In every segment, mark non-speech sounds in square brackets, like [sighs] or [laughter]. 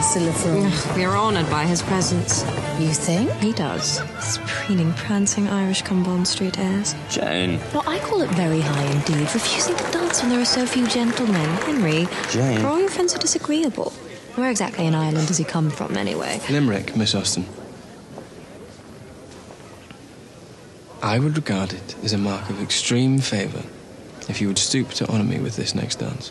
Silifron. We are honoured by his presence. You think? He does. His preening, prancing Irish come Bond Street airs. Jane. Well, I call it very high indeed, refusing to dance when there are so few gentlemen. Henry, Jane. are all your friends so disagreeable? Where exactly in Ireland does he come from, anyway? Limerick, Miss Austen. I would regard it as a mark of extreme favour if you would stoop to honour me with this next dance.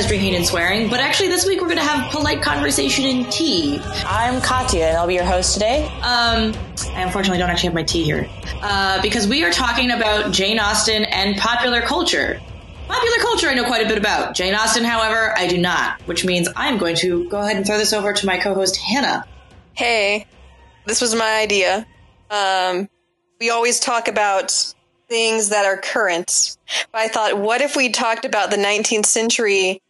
Has drinking and swearing, but actually this week we're going to have polite conversation and tea. I'm Katya, and I'll be your host today. Um, I unfortunately don't actually have my tea here uh, because we are talking about Jane Austen and popular culture. Popular culture, I know quite a bit about. Jane Austen, however, I do not, which means I'm going to go ahead and throw this over to my co-host Hannah. hey, this was my idea. Um, we always talk about things that are current, but I thought, what if we talked about the 19th century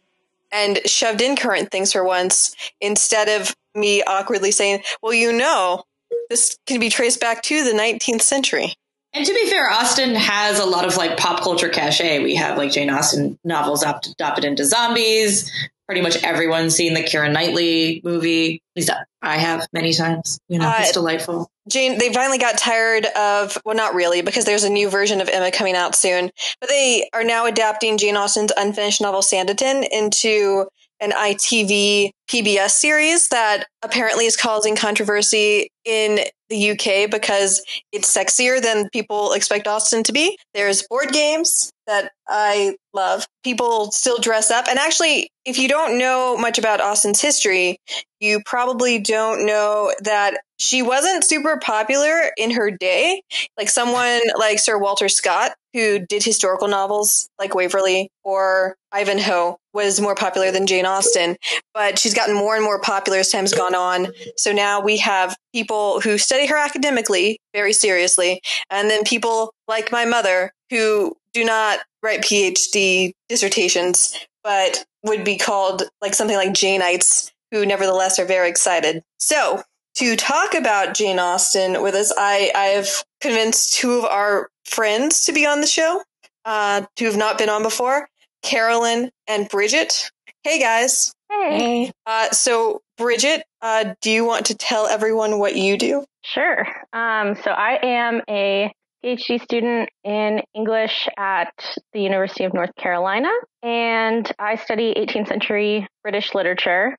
and shoved in current things for once instead of me awkwardly saying, well, you know, this can be traced back to the 19th century. And to be fair, Austen has a lot of like pop culture cachet. We have like Jane Austen novels adopt- adopted into zombies. Pretty much everyone's seen the Keira Knightley movie. At least I have many times. You know, it's Uh, delightful. Jane, they finally got tired of, well, not really, because there's a new version of Emma coming out soon, but they are now adapting Jane Austen's unfinished novel Sanditon into an ITV PBS series that apparently is causing controversy in the UK because it's sexier than people expect Austen to be. There's board games that I love. People still dress up. And actually, if you don't know much about Austen's history, you probably don't know that she wasn't super popular in her day. Like someone like Sir Walter Scott, who did historical novels like Waverley or Ivanhoe, was more popular than Jane Austen. But she's gotten more and more popular as time's gone on. So now we have people who study her academically very seriously, and then people like my mother who do not write PhD dissertations, but would be called like something like Janeites, who nevertheless are very excited. So to talk about Jane Austen with us, I, I have convinced two of our friends to be on the show, uh, who have not been on before, Carolyn and Bridget. Hey guys. Hey. Uh, so Bridget, uh, do you want to tell everyone what you do? Sure. Um, so I am a PhD student in English at the University of North Carolina, and I study 18th century British literature.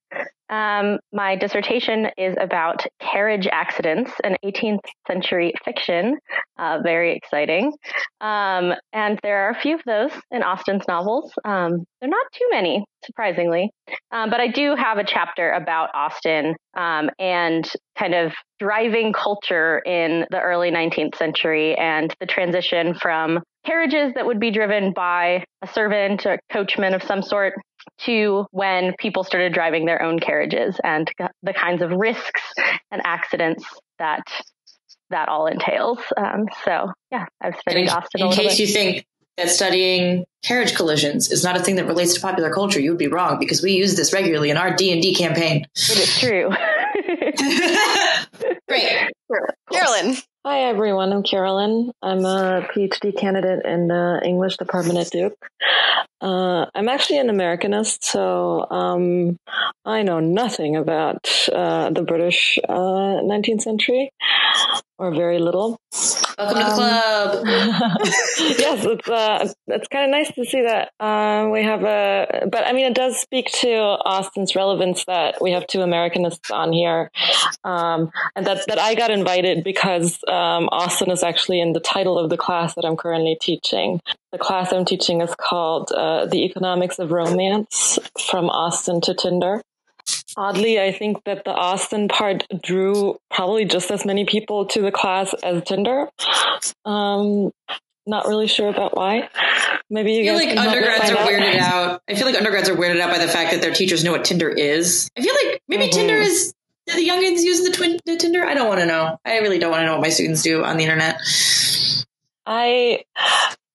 Um, my dissertation is about carriage accidents and 18th century fiction. Uh, very exciting. Um, and there are a few of those in Austen's novels. Um, they're not too many, surprisingly. Um, but I do have a chapter about Austen um, and kind of driving culture in the early 19th century and the transition from carriages that would be driven by a servant or coachman of some sort to when people started driving their own carriages and the kinds of risks and accidents that that all entails. Um, so yeah, I've And studied in, Austen a in little case bit. you think that studying carriage collisions is not a thing that relates to popular culture, you would be wrong because we use this regularly in our D and D campaign. it is true. [laughs] [laughs] Great. Carolyn. Hi, everyone. I'm Carolyn. I'm a PhD candidate in the English department at Duke. Uh, I'm actually an Americanist, so um, I know nothing about uh, the British uh, 19th century, or very little. Welcome to the Um, club. [laughs] yes, it's uh, it's kind of nice to see that uh, we have a. But I mean, it does speak to Austen's relevance that we have two Americanists on here, um, and that that I got invited because um, Austen is actually in the title of the class that I'm currently teaching. The class I'm teaching is called uh, "The Economics of Romance: From Austen to Tinder." Oddly, I think that the Austen part drew probably just as many people to the class as Tinder. Um, not really sure about why, maybe you I feel guys like can help me undergrads are out. weirded out. I feel like undergrads are weirded out by the fact that their teachers know what Tinder is. I feel like maybe Mhm. Tinder is. Do the youngins use the, twin, the Tinder? I don't want to know. I really don't want to know what my students do on the internet. I,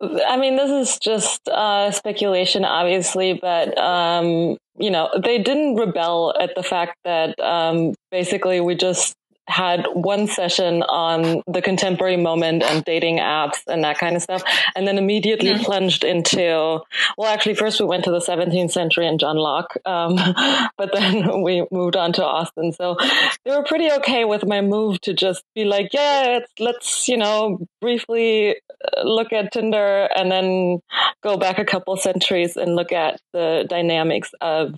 I mean, this is just uh, speculation, obviously, but um, you know, they didn't rebel at the fact that um, basically we just had one session on the contemporary moment and dating apps and that kind of stuff, and then immediately Mhm. plunged into. Well, actually, first we went to the 17th century and John Locke, um, [laughs] but then [laughs] we moved on to Austen. So they were pretty okay with my move to just be like, yeah, let's, let's you know, briefly uh, look at Tinder and then go back a couple centuries and look at the dynamics of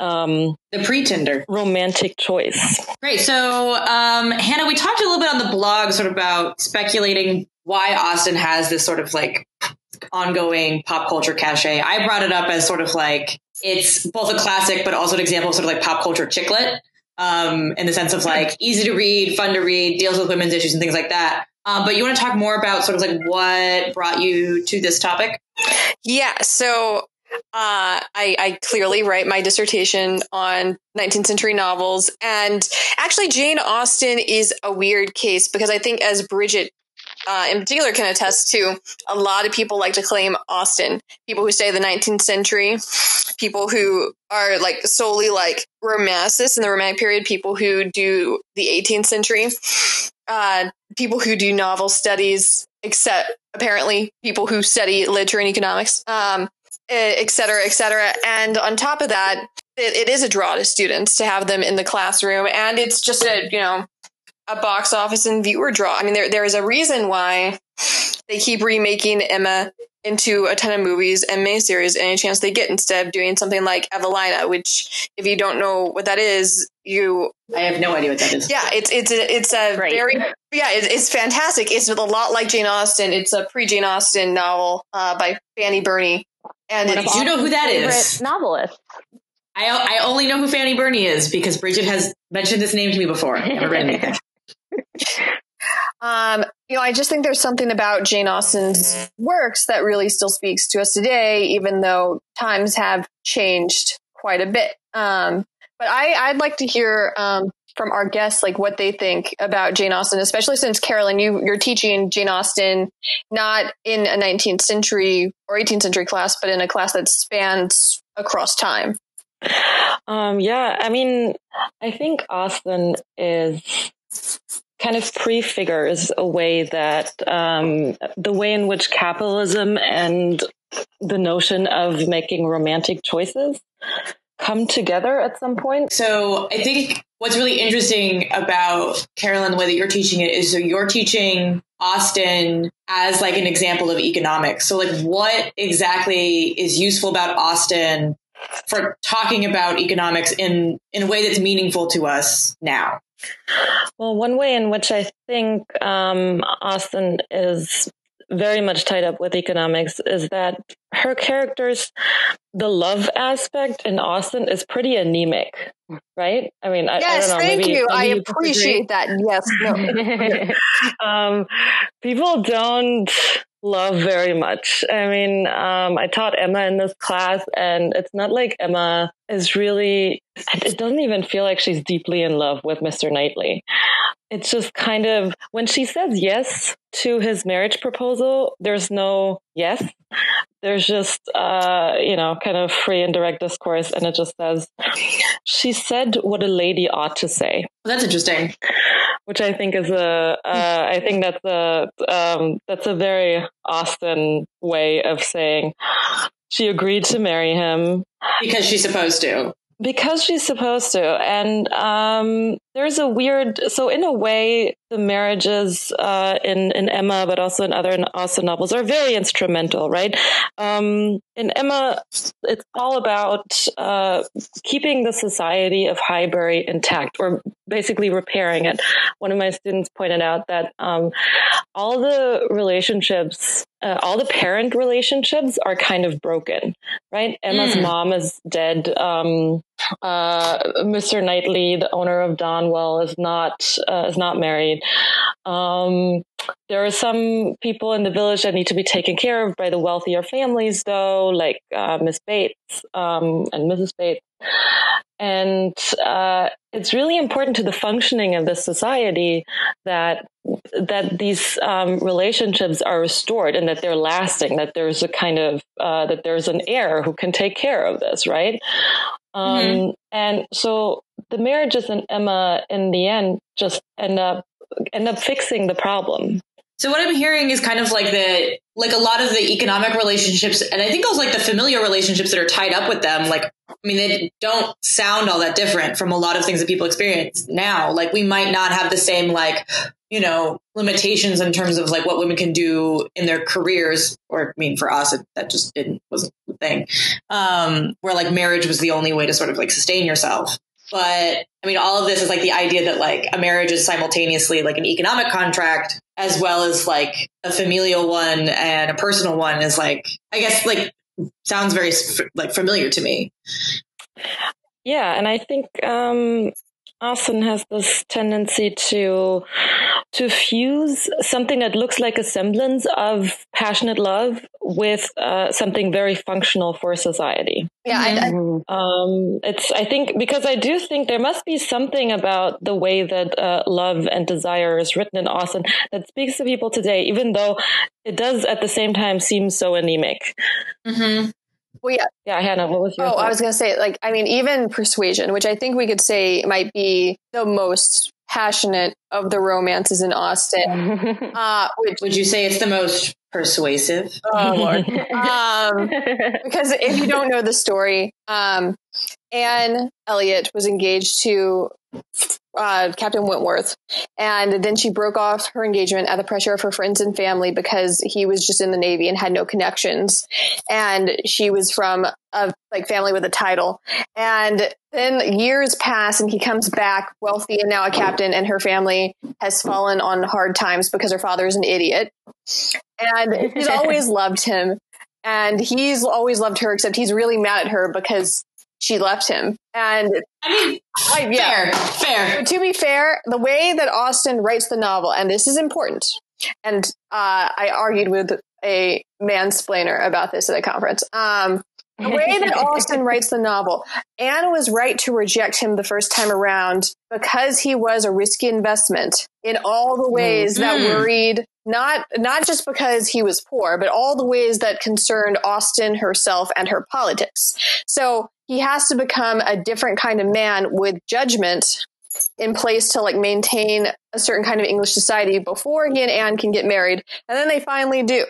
um, The pretender romantic choice. Great. So, um, Hannah, we talked a little bit on the blog sort of about speculating why Austen has this sort of like ongoing pop culture cachet. I brought it up as sort of like it's both a classic, but also an example of sort of like pop culture chick lit, um, in the sense of like easy to read, fun to read, deals with women's issues and things like that. Um, but you want to talk more about sort of like what brought you to this topic? Yeah, so uh, I, I clearly write my dissertation on 19th century novels. And actually, Jane Austen is a weird case because I think, as Bridget uh, in particular can attest to, a lot of people like to claim Austen. People who stay the 19th century, people who are like solely like romanticists in the Romantic period, people who do the 18th century, uh, people who do novel studies, except apparently people who study literature and economics. Um, et cetera, et cetera. And on top of that, it, it is a draw to students to have them in the classroom. And it's just a, you know, a box office and viewer draw. I mean, there, there is a reason why they keep remaking Emma into a ton of movies and miniseries any chance they get instead of doing something like Evelina, which if you don't know what that is, you I have no idea what that is. yeah, it's it's a, it's a Right. very yeah, it's, it's fantastic. It's a lot like Jane Austen. It's a pre Jane Austen novel uh, by Fanny Burney, and One it, Do you know who that is? favorite? Novelist. I, I only know who Fanny Burney is because Bridget has mentioned this name to me before. I Never read anything. [laughs] Um, you know, I just think there's something about Jane Austen's works that really still speaks to us today, even though times have changed quite a bit. Um, but I, I'd like to hear um, from our guests, like what they think about Jane Austen, especially since Carolyn, you you're teaching Jane Austen not in a 19th century or 18th century class, but in a class that spans across time. Um, yeah, I mean, I think Austen is kind of prefigures a way that um, the way in which capitalism and the notion of making romantic choices come together at some point. So I think what's really interesting about Carolyn, the way that you're teaching it is so you're teaching Austen as like an example of economics. So like what exactly is useful about Austen for talking about economics in, in a way that's meaningful to us now? Well, one way in which I think um, Austen is very much tied up with economics is that her characters, the love aspect in Austen is pretty anemic, right? I mean, I, I Yes, don't know. thank maybe, you. I maybe disagree. appreciate that. Yes, no. [laughs] [laughs] um, people don't love very much. I mean, um, I taught Emma in this class, and it's not like Emma is really, it doesn't even feel like she's deeply in love with Mr. Knightley. It's just kind of, when she says yes to his marriage proposal, there's no yes. There's just, uh, you know, kind of free and direct discourse, and it just says, she said what a lady ought to say Well, that's interesting. Which I think is a, uh, I think that's a, um, that's a very Austen way of saying she agreed to marry him Because she's supposed to. because she's supposed to. And, um, there's a weird, so in a way, the marriages, uh, in, in Emma, but also in other Austen novels are very instrumental, right? Um, in Emma, it's all about, uh, keeping the society of Highbury intact or basically repairing it. One of my students pointed out that, um, all the relationships, uh, all the parent relationships are kind of broken, right? Emma's Mm. mom is dead. Um, uh, Mr. Knightley, the owner of Donwell, is not uh, is not married. Um, there are some people in the village that need to be taken care of by the wealthier families, though, like uh, Miss Bates um, and Mrs. Bates. And uh, it's really important to the functioning of the society that that these um, relationships are restored and that they're lasting. That there's a kind of uh, that there's an heir who can take care of this, right? Um, mm-hmm. And so the marriages and Emma, in the end, just end up end up fixing the problem. So what I'm hearing is kind of like the like a lot of the economic relationships, and I think also like the familiar relationships that are tied up with them. Like, I mean, they don't sound all that different from a lot of things that people experience now. Like, we might not have the same like you know limitations in terms of like what women can do in their careers, or I mean, for us, it, that just didn't wasn't the thing. Um, where like marriage was the only way to sort of like sustain yourself. But I mean, all of this is like the idea that like a marriage is simultaneously like an economic contract as well as like a familial one and a personal one is like, I guess like sounds very like familiar to me. Yeah. And I think, um, Austen has this tendency to to fuse something that looks like a semblance of passionate love with uh, something very functional for society. Yeah, I, I, mm-hmm. um, it's. I think because I do think there must be something about the way that uh, love and desire is written in Austen that speaks to people today, even though it does at the same time seem so anemic. Mm-hmm. Well, yeah. Yeah, Hannah, what was your Oh, thought? I was going to say, like, I mean, even Persuasion, which I think we could say might be the most passionate of the romances in Austen. [laughs] uh, which, Would you say it's the most persuasive? Oh, Lord. um, because if you don't know the story, um, Anne Elliot was engaged to uh, Captain Wentworth. And then she broke off her engagement at the pressure of her friends and family because he was just in the Navy and had no connections. And she was from a like family with a title. And then years pass and he comes back wealthy and now a captain and her family has fallen on hard times because her father is an idiot. And she's [laughs] always loved him. And he's always loved her, except he's really mad at her because she left him. And I mean, I, yeah, fair, fair. To be fair, the way that Austen writes the novel, and this is important, and uh, I argued with a mansplainer about this at a conference. Um, the way that [laughs] Austen writes the novel, Anne was right to reject him the first time around because he was a risky investment in all the ways mm. that worried not not just because he was poor, but all the ways that concerned Austen herself and her politics. So he has to become a different kind of man with judgment in place to like maintain a certain kind of English society before he and Anne can get married. And then they finally do.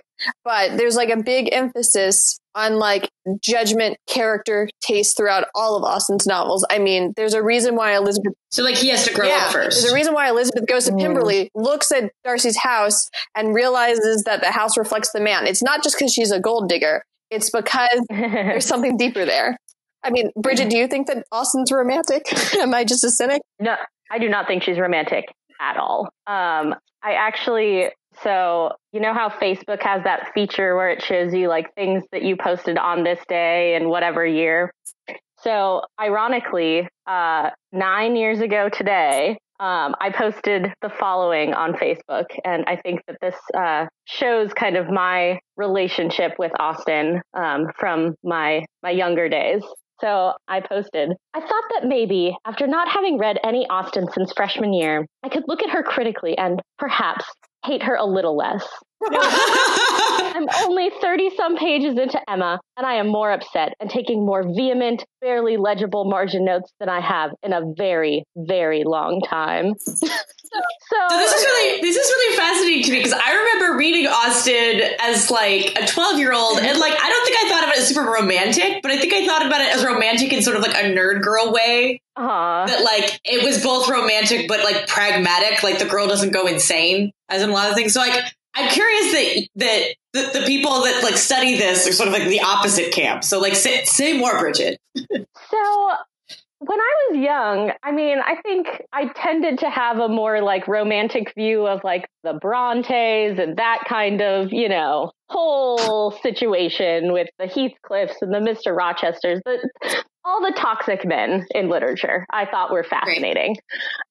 But there's like a big emphasis on like judgment, character, taste throughout all of Austen's novels. I mean, there's a reason why Elizabeth. So like he has to grow yeah, up first. There's a reason why Elizabeth goes to mm. Pemberley, looks at Darcy's house, and realizes that the house reflects the man. It's not just because she's a gold digger. It's because [laughs] there's something deeper there. I mean, Bridget, do you think that Austen's romantic? [laughs] Am I just a cynic? No, I do not think she's romantic at all. Um, I actually, so you know how Facebook has that feature where it shows you like things that you posted on this day and whatever year. So ironically, uh, nine years ago today, um, I posted the following on Facebook, and I think that this uh, shows kind of my relationship with Austen um, from my my younger days. So I posted, I thought that maybe, after not having read any Austen since freshman year, I could look at her critically and perhaps hate her a little less. [laughs] I'm only 30 some pages into Emma, and I am more upset and taking more vehement, barely legible margin notes than I have in a very, very long time. [laughs] So, so, this is really this is really fascinating to me because I remember reading Austen as like a twelve year old, and like I don't think I thought of it as super romantic, but I think I thought about it as romantic in sort of like a nerd girl way. Uh-huh. That like it was both romantic but like pragmatic. Like the girl doesn't go insane, as in a lot of things. So like I'm curious that that the, the people that like study this are sort of like the opposite camp. So like say, say more, Bridget. so when I was young, I mean, I think I tended to have a more like romantic view of like the Brontes and that kind of, you know, whole situation with the Heathcliffs and the Mr. Rochesters. But all the toxic men in literature I thought were fascinating.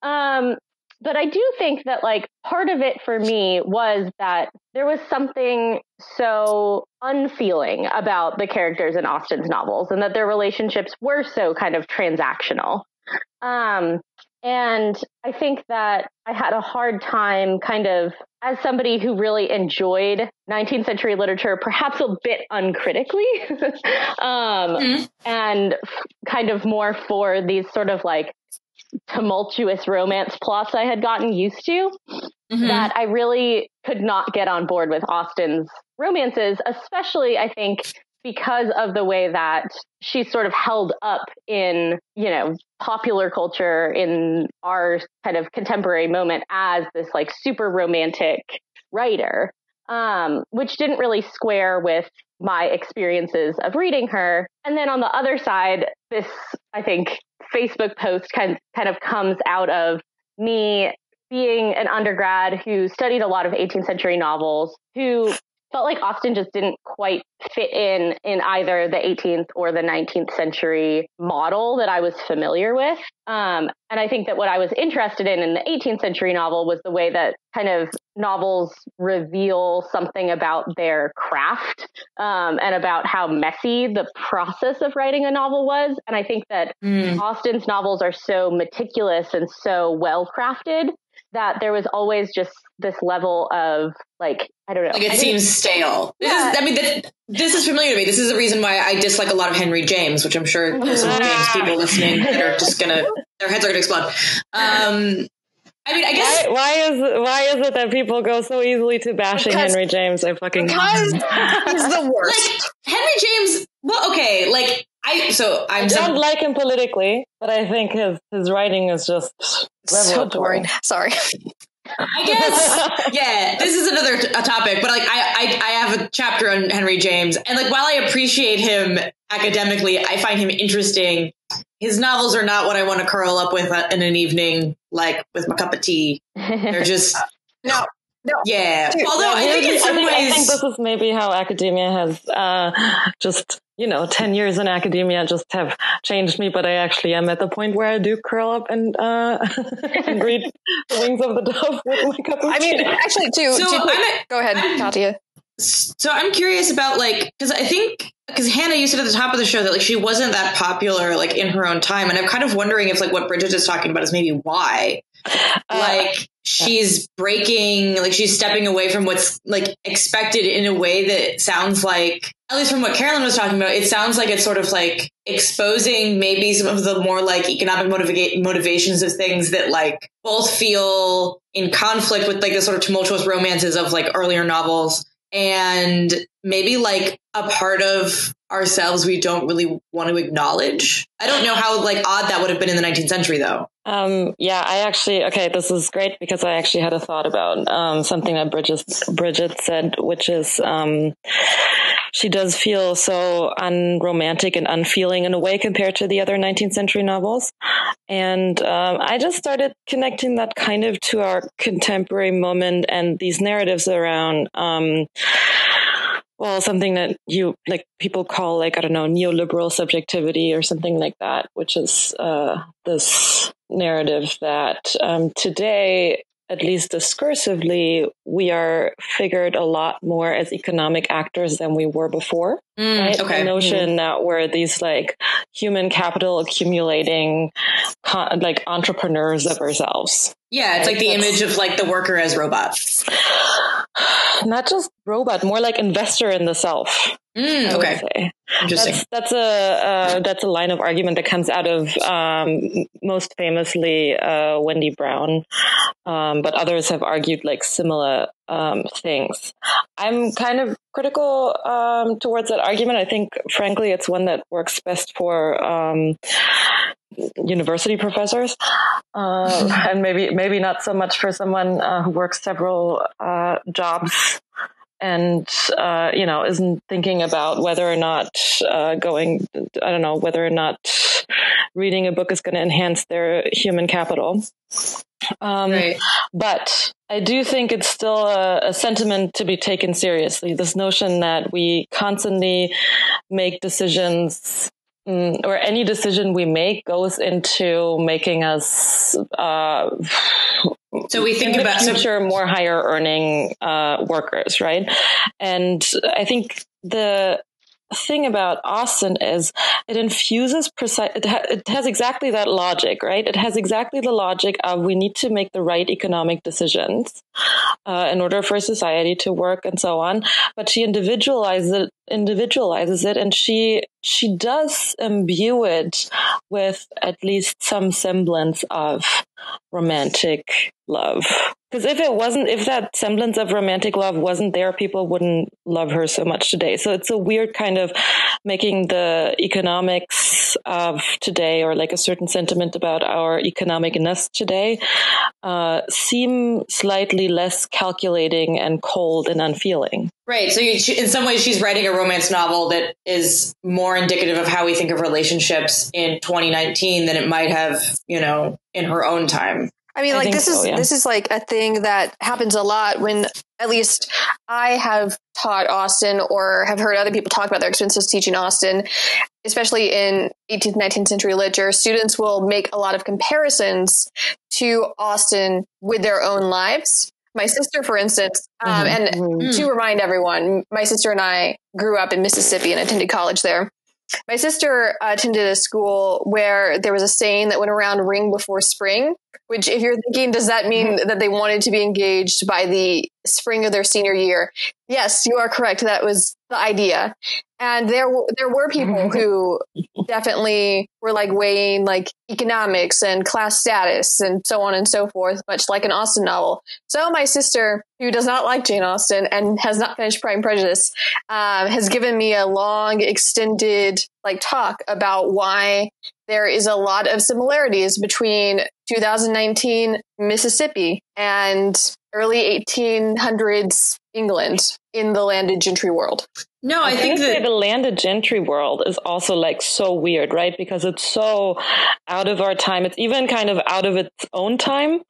Um, but I do think that like part of it for me was that there was something so unfeeling about the characters in Austen's novels and that their relationships were so kind of transactional. Um, and I think that I had a hard time kind of as somebody who really enjoyed 19th century literature, perhaps a bit uncritically, [laughs] um, mm-hmm. and kind of more for these sort of like tumultuous romance plots I had gotten used to mm-hmm. that I really could not get on board with Austen's romances, especially I think because of the way that she's sort of held up in, you know, popular culture in our kind of contemporary moment as this like super romantic writer. Um, which didn't really square with my experiences of reading her. And then on the other side, this, I think, Facebook post kind kind of comes out of me being an undergrad who studied a lot of 18th century novels, who felt like Austen just didn't quite fit in in either the 18th or the 19th century model that I was familiar with. Um, and I think that what I was interested in in the 18th century novel was the way that kind of novels reveal something about their craft um, and about how messy the process of writing a novel was. And I think that mm. Austen's novels are so meticulous and so well crafted that there was always just this level of like I don't know. Like it seems stale. This yeah. is, I mean, this, this, is familiar to me. This is the reason why I dislike a lot of Henry James, which I'm sure [laughs] there's some James people listening that are just gonna their heads are gonna explode. Um, I mean, I guess why, why, is why is it that people go so easily to bashing because, Henry James? I fucking because [laughs] he's the worst. Like Henry James. Well, okay, like I so I'm I don't some, like him politically, but I think his his writing is just so boring. Sorry. I guess, [laughs] yeah, this is another t- topic, but like I, I, I have a chapter on Henry James, and like while I appreciate him academically, I find him interesting. His novels are not what I want to curl up with uh, in an evening, like with my cup of tea. They're [laughs] just no, no. Yeah. Although I think in some I think, ways, I think this is maybe how academia has uh, just you know, 10 years in academia just have changed me, but I actually am at the point where I do curl up and, uh, [laughs] and read the wings of the dove [laughs] with my cup of I mean, actually, too, so too go ahead, Katya. So I'm curious about like, cause I think, cause Hannah, you said at the top of the show that like she wasn't that popular like in her own time. And I'm kind of wondering if like what Bridget is talking about is maybe why. [laughs] Uh, like she's breaking, like she's stepping away from what's like expected in a way that sounds like, at least from what Carolyn was talking about, it sounds like it's sort of like exposing maybe some of the more like economic motiva- motivations of things that like both feel in conflict with like the sort of tumultuous romances of like earlier novels and maybe like a part of ourselves we don't really want to acknowledge. I don't know how like odd that would have been in the 19th century though. Um, yeah, I actually, okay, this is great because I actually had a thought about, um, something that Bridget, Bridget said, which is, um, she does feel so unromantic and unfeeling in a way compared to the other 19th century novels. And, um, I just started connecting that kind of to our contemporary moment and these narratives around, um, well, something that you like people call like, I don't know, neoliberal subjectivity or something like that, which is uh, this narrative that um, today at least discursively, we are figured a lot more as economic actors than we were before. Mm, right? Okay. The notion mm. that we're these like human capital accumulating, like entrepreneurs of ourselves. Yeah, it's like the image of like the worker as robot. [sighs] Not just robot, more like investor in the self. Mm, okay. Interesting. That's, that's a uh, that's a line of argument that comes out of um, most famously uh, Wendy Brown, um, but others have argued like similar um, things. I'm kind of critical um, towards that argument. I think, frankly, it's one that works best for um, university professors, uh, and maybe maybe not so much for someone uh, who works several uh, jobs and uh, you know isn't thinking about whether or not uh, going i don't know whether or not reading a book is going to enhance their human capital. Um, right. but i do think it's still a, a, sentiment to be taken seriously. This notion that we constantly make decisions or any decision we make goes into making us uh, so we think in about future more higher earning uh, workers, right? And I think the thing about Austen is it infuses precise, it, ha- it, has exactly that logic, right? It has exactly the logic of we need to make the right economic decisions uh, in order for society to work and so on. But she individualizes it, individualizes it and she, she does imbue it with at least some semblance of romantic love. Because if it wasn't, if that semblance of romantic love wasn't there, people wouldn't love her so much today. So it's a weird kind of making the economics of today or like a certain sentiment about our economicness today uh, seem slightly less calculating and cold and unfeeling. Right. So you, in some ways, she's writing a romance novel that is more indicative of how we think of relationships in 2019 than it might have, you know, in her own time. I mean, like this so, is yeah. this is like a thing that happens a lot when at least I have taught Austen or have heard other people talk about their experiences teaching Austen, especially in 18th, 19th century literature. Students will make a lot of comparisons to Austen with their own lives. My sister, for instance, um, mm-hmm. and mm-hmm. to remind everyone, my sister and I grew up in Mississippi and attended college there. My sister attended a school where there was a saying that went around ring before spring, which, if you're thinking, does that mean mm-hmm. that they wanted to be engaged by the spring of their senior year? Yes, you are correct. That was the idea. And there, there were people [laughs] who definitely were like weighing like economics and class status and so on and so forth, much like an Austen novel. So my sister, who does not like Jane Austen and has not finished Pride and Prejudice, um, has given me a long, extended like talk about why there is a lot of similarities between 2019 Mississippi and early 1800s England in the landed gentry world. No, I, I think that the landed gentry world is also like so weird, right? Because it's so out of our time. It's even kind of out of its own time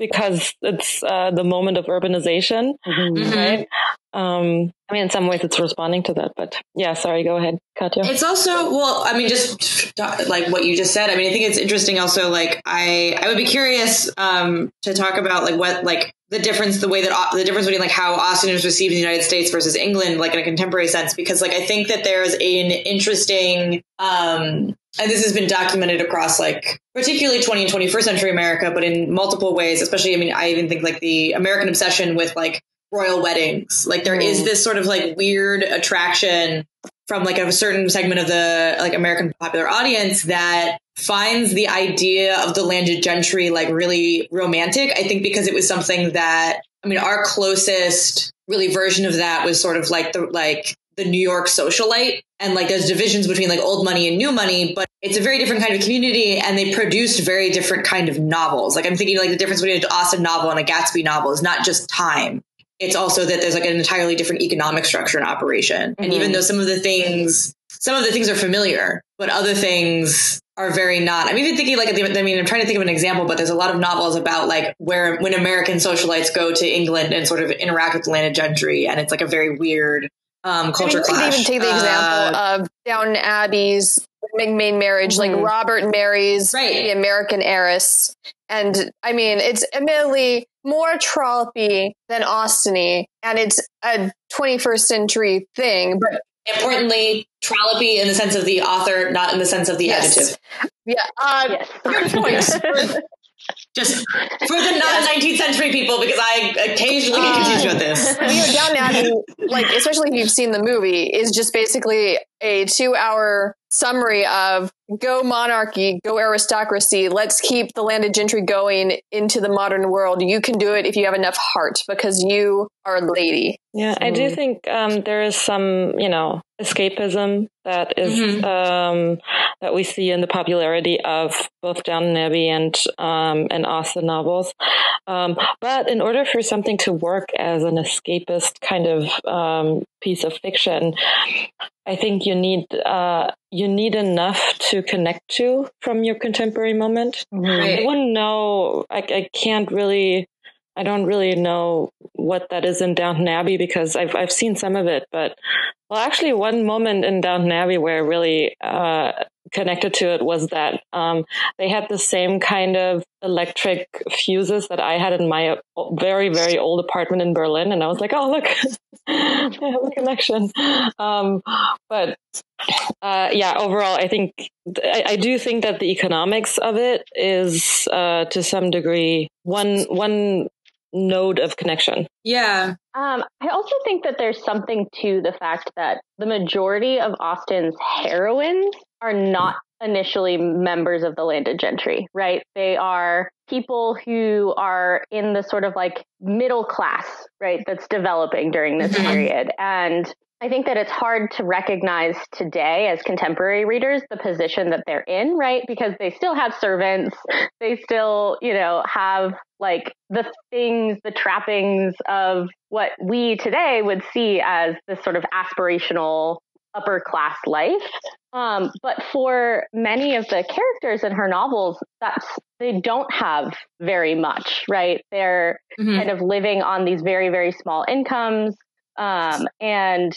because it's uh, the moment of urbanization, mm-hmm. right? Um, I mean, in some ways, it's responding to that. But yeah, sorry, go ahead, Katya. It's also well, I mean, just like what you just said. I mean, I think it's interesting. Also, like I, I would be curious um, to talk about like what like the difference, the way that the difference between like how Austen is received in the United States versus England, like in a contemporary sense, because like I think that there's an interesting, um, and this has been documented across like particularly 20 and 21st century America, but in multiple ways, especially, I mean, I even think like the American obsession with like royal weddings. Like there is mm. this sort of like weird attraction from like a certain segment of the like American popular audience that finds the idea of the landed gentry like really romantic. I think because it was something that I mean our closest really version of that was sort of like the like the New York socialite and like there's divisions between like old money and new money, but it's a very different kind of community and they produced very different kind of novels. Like I'm thinking like the difference between an Austen novel and a Gatsby novel is not just time it's also that there's like an entirely different economic structure and operation. Mm-hmm. And even though some of the things, some of the things are familiar, but other things are very not. I'm even thinking like, I mean, I'm trying to think of an example, but there's a lot of novels about like where when American socialites go to England and sort of interact with the landed gentry, and it's like a very weird um, culture I mean, clash. even take the example uh, of Downton Abbey's main marriage, mm-hmm. like Robert marries right. the American heiress, and I mean, it's admittedly more trollopy than Austeny, and it's a 21st century thing. But importantly, trollopy in the sense of the author, not in the sense of the yes. adjective. Yeah, uh, yes. good [laughs] point. [laughs] Just for the non 19th century people, because I occasionally get confused about this. You know, Downton Abbey, like especially if you've seen the movie, is just basically a two-hour summary of go monarchy, go aristocracy. Let's keep the landed gentry going into the modern world. You can do it if you have enough heart because you are a lady. Yeah, I do think um, there is some, you know, escapism that is, mm-hmm. um, that we see in the popularity of both Downton Abbey and um, and Austen novels. Um, but in order for something to work as an escapist kind of um, piece of fiction, I think you need uh, you need enough to connect to from your contemporary moment. Right. I wouldn't know. I, I can't really. I don't really know what that is in Downton Abbey because I've I've seen some of it, but Well, actually, one moment in Downton Abbey where really uh, connected to it was that um, they had the same kind of electric fuses that I had in my very, very old apartment in Berlin. And I was like, oh, look, [laughs] I have a connection. Um, but uh, yeah, overall, I think I, I, do think that the economics of it is uh, to some degree one one node of connection. Yeah. Um, I also think that there's something to the fact that the majority of Austen's heroines are not initially members of the landed gentry, right? They are people who are in the sort of like middle class, right? That's developing during this mm-hmm. period. And I think that it's hard to recognize today as contemporary readers the position that they're in, right? Because they still have servants. They still, you know, have like the things, the trappings of what we today would see as this sort of aspirational upper class life. Um, but for many of the characters in her novels, that's they don't have very much, right? They're mm-hmm. kind of living on these very, very small incomes. Um, and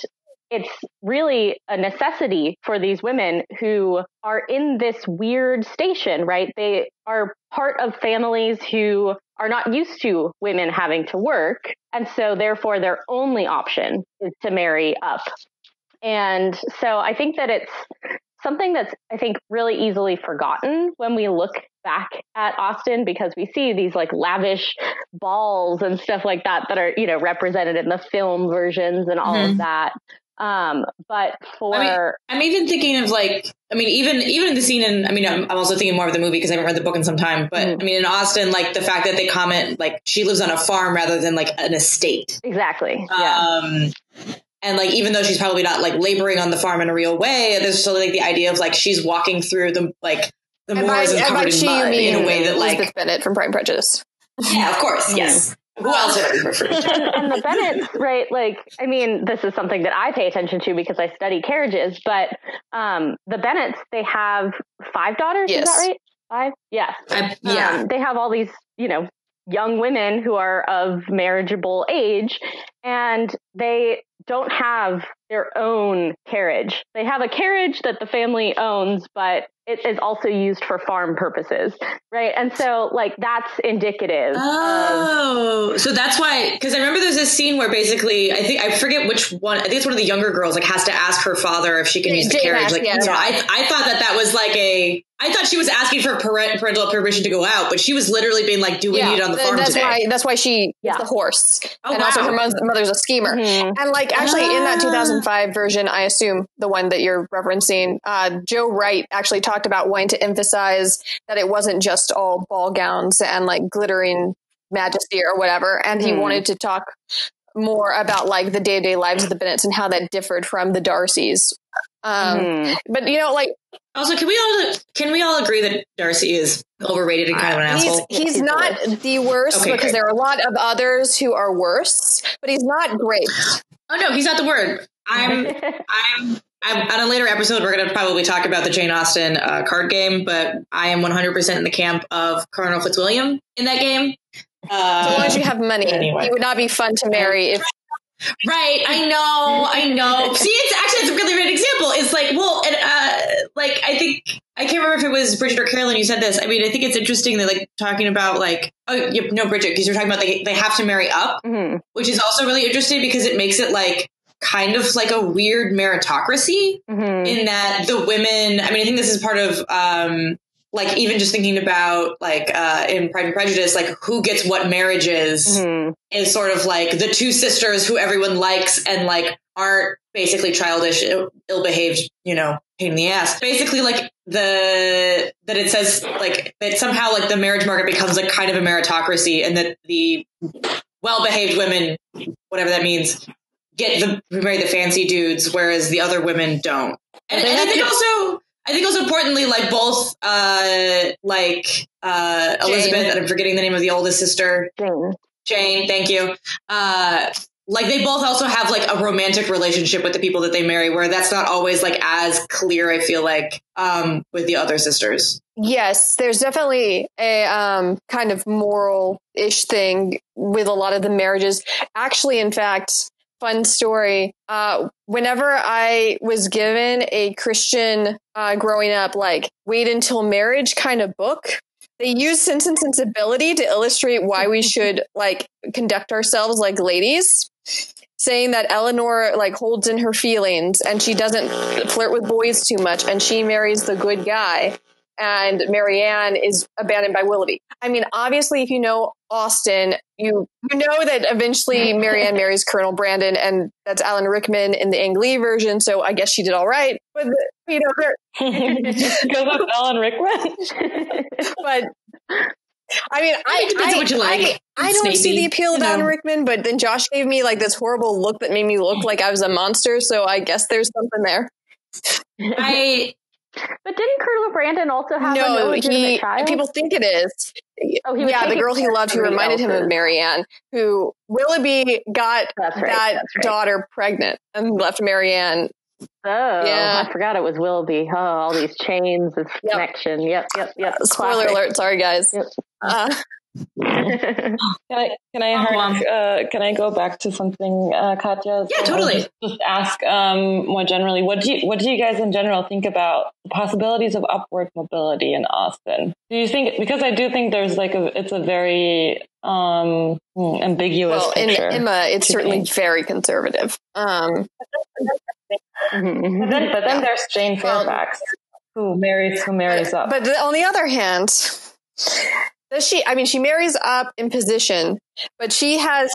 it's really a necessity for these women who are in this weird station, right? They are part of families who are not used to women having to work. And so, therefore, their only option is to marry up. And so, I think that it's something that's, I think, really easily forgotten when we look back at Austen because we see these like lavish balls and stuff like that that are, you know, represented in the film versions and all mm-hmm. of that. Um, but for I mean, I'm even thinking of like, I mean, even even in the scene in, I mean, I'm, I'm also thinking more of the movie because I haven't read the book in some time. But mm-hmm. I mean, in Austen like the fact that they comment like she lives on a farm rather than like an estate. Exactly. Yeah. Um, and like even though she's probably not like laboring on the farm in a real way, there's still like the idea of like she's walking through the like the and moors by, and covered in mud in a way that like Elizabeth Bennet from Pride and Prejudice. Yeah, of course. Yes. Who else would I be referring and the [laughs] Bennets, right? Like, I mean, this is something that I pay attention to because I study carriages. But um, the Bennets, they have five daughters. Yes. Is that right? Five? Yes. I, yeah. Um, they have all these, you know, young women who are of marriageable age, and they don't have their own carriage. They have a carriage that the family owns, but it is also used for farm purposes, right? And so, like, that's indicative. Oh, of, so that's why. Because I remember there's this scene where basically, I think I forget which one. I think it's one of the younger girls. Like, has to ask her father if she can use the carriage. Like, yeah. so I, I thought that that was like a. I thought she was asking for parental permission to go out, but she was literally being like, "Do we yeah, need it on the farm that's today?" Why, that's why she yeah. the horse, oh, and wow. also her mother's a schemer. Mm-hmm. And like, actually, in that 2005 version, I assume the one that you're referencing, uh, Joe Wright actually talked talked about wanting to emphasize that it wasn't just all ball gowns and like glittering majesty or whatever. And he mm. wanted to talk more about like the day to day lives of the Bennets and how that differed from the Darcys. Um, mm. But you know, like also, can we all can we all agree that Darcy is overrated and kind of an he's, asshole? He's not the worst okay, because great. there are a lot of others who are worse, but he's not great. Oh no, he's not the word. [laughs] I'm I'm I'm, on a later episode, we're going to probably talk about the Jane Austen uh, card game, but I am 100% in the camp of Colonel Fitzwilliam in that game. Uh, as long as you have money, anyway. it would not be fun to marry if. Right, I know, I know. [laughs] See, it's actually it's a really great example. It's like, well, and uh, like I think I can't remember if it was Bridget or Carolyn who said this. I mean, I think it's interesting that like talking about like oh yep, no Bridget because you're talking about they they have to marry up, mm-hmm. which is also really interesting because it makes it like kind of like a weird meritocracy mm-hmm. in that the women, I mean, I think this is part of, um, like even just thinking about like uh, in Pride and Prejudice, like who gets what marriages mm-hmm. is sort of like the two sisters who everyone likes and like aren't basically childish, ill behaved, you know, pain in the ass. Basically, like the that it says like that somehow like the marriage market becomes like kind of a meritocracy, and that the well behaved women, whatever that means, get the marry the fancy dudes, whereas the other women don't. And, and I think also, I think also importantly, like both, uh, like uh, Elizabeth, and I'm forgetting the name of the oldest sister, Jane. Jane, thank you. Uh, like they both also have like a romantic relationship with the people that they marry where that's not always like as clear i feel like um with the other sisters yes there's definitely a um kind of moral ish thing with a lot of the marriages actually in fact fun story. Uh, whenever I was given a Christian uh, growing up, like wait until marriage kind of book, they use Sense and Sensibility to illustrate why we [laughs] should like conduct ourselves like ladies. Saying that Elinor like holds in her feelings and she doesn't flirt with boys too much and she marries the good guy and Marianne is abandoned by Willoughby. I mean, obviously, if you know Austen, you you know that eventually [laughs] Marianne marries Colonel Brandon, and that's Alan Rickman in the Ang Lee version. So I guess she did all right. But you know, [laughs] Go with [laughs] Alan Rickman. but I mean, I, it depends I, on what you like. I, I don't Snapey, see the appeal of you know. Alan Rickman, but then Josh gave me like this horrible look that made me look like I was a monster. So I guess there's something there. I But didn't Colonel Brandon also have no, illegitimate he child? people think it is. Oh, he was yeah, the girl he loved who reminded him of. Marianne, who Willoughby got right, that right. daughter pregnant and left Marianne. Oh, Yeah. I forgot it was Willoughby. Oh, all these chains of Yep. connection. Yep, yep, yep. Spoiler alert! Sorry, guys. Yep. Uh, [laughs] Can I can I Oh, hark, um, uh, can I go back to something, uh, Katya? Yeah, So totally. Just, just ask um, more generally. What do you what do you guys in general think about the possibilities of upward mobility in Austen? Do you think because I do think there's like a it's a very um, ambiguous well, in picture. Emma, it's certainly me. very conservative. Um, But then, but then there's Jane Well, Fairfax who marries who marries up. But on the other hand, does she? I mean, she marries up in position, but she has.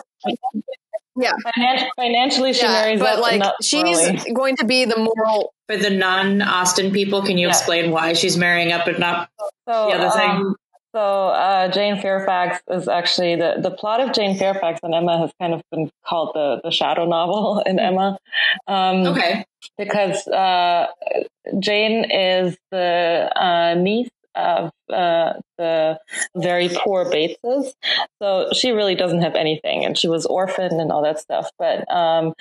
Yeah, Finan- financially, she yeah, marries but up, like she's morally. going to be the moral. for the non-Austen people, can you Yeah. explain why she's marrying up but not So, the other thing? um, so uh, Jane Fairfax is actually the the plot of Jane Fairfax and Emma has kind of been called the the shadow novel [laughs] in Emma. Um, okay? because uh, Jane is the uh, niece of uh, the very poor Bateses, so she really doesn't have anything, and she was orphaned and all that stuff. But um,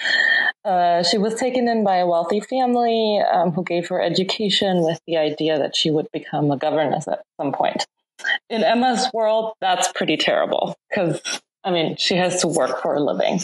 uh, she was taken in by a wealthy family um, who gave her education with the idea that she would become a governess at some point. In Emma's world, that's pretty terrible because. I mean, she has to work for a living.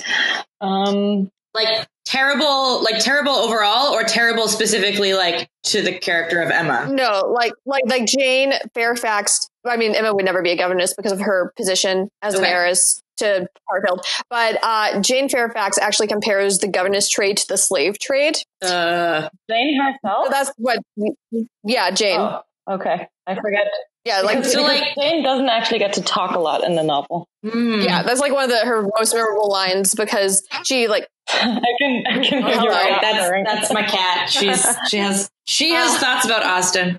Um, Like terrible, like terrible overall, or terrible specifically, like to the character of Emma. No, like like like Jane Fairfax. I mean, Emma would never be a governess because of her position as an heiress to Hartfield. But uh, Jane Fairfax actually compares the governess trade to the slave trade. Uh, Jane herself. So that's what. Yeah, Jane. Oh, okay. I forget. Yeah, like Because, So, [laughs] like- Jane doesn't actually get to talk a lot in the novel. hmm. yeah, that's like one of the, her most memorable lines because she like [laughs] I can, I can Oh, hear hello. your cat That's that's my cat. She's [laughs] she has she has thoughts about Austen.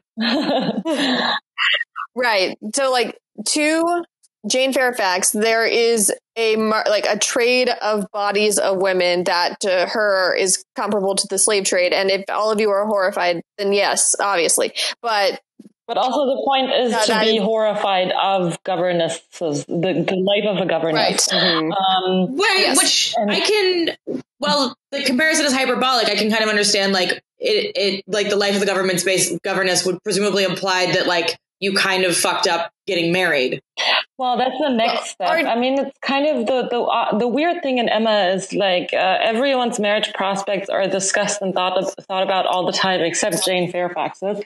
Right. So like to Jane Fairfax, there is a mar- like a trade of bodies of women that to her is comparable to the slave trade. And if all of you are horrified, then yes, obviously. But but also the point is Yeah, to be is- horrified of governesses, the, the life of a governess. right. Mhm. Um, Right, Yes. which And- I can. Well, the comparison is hyperbolic. I can kind of understand, like it, it, like the life of the government's space governess would presumably imply that, like you kind of fucked up getting married. Well, that's the next Well, step. our- I mean, it's kind of the the uh, the weird thing in Emma is like uh, everyone's marriage prospects are discussed and thought of, thought about all the time, except Jane Fairfax's,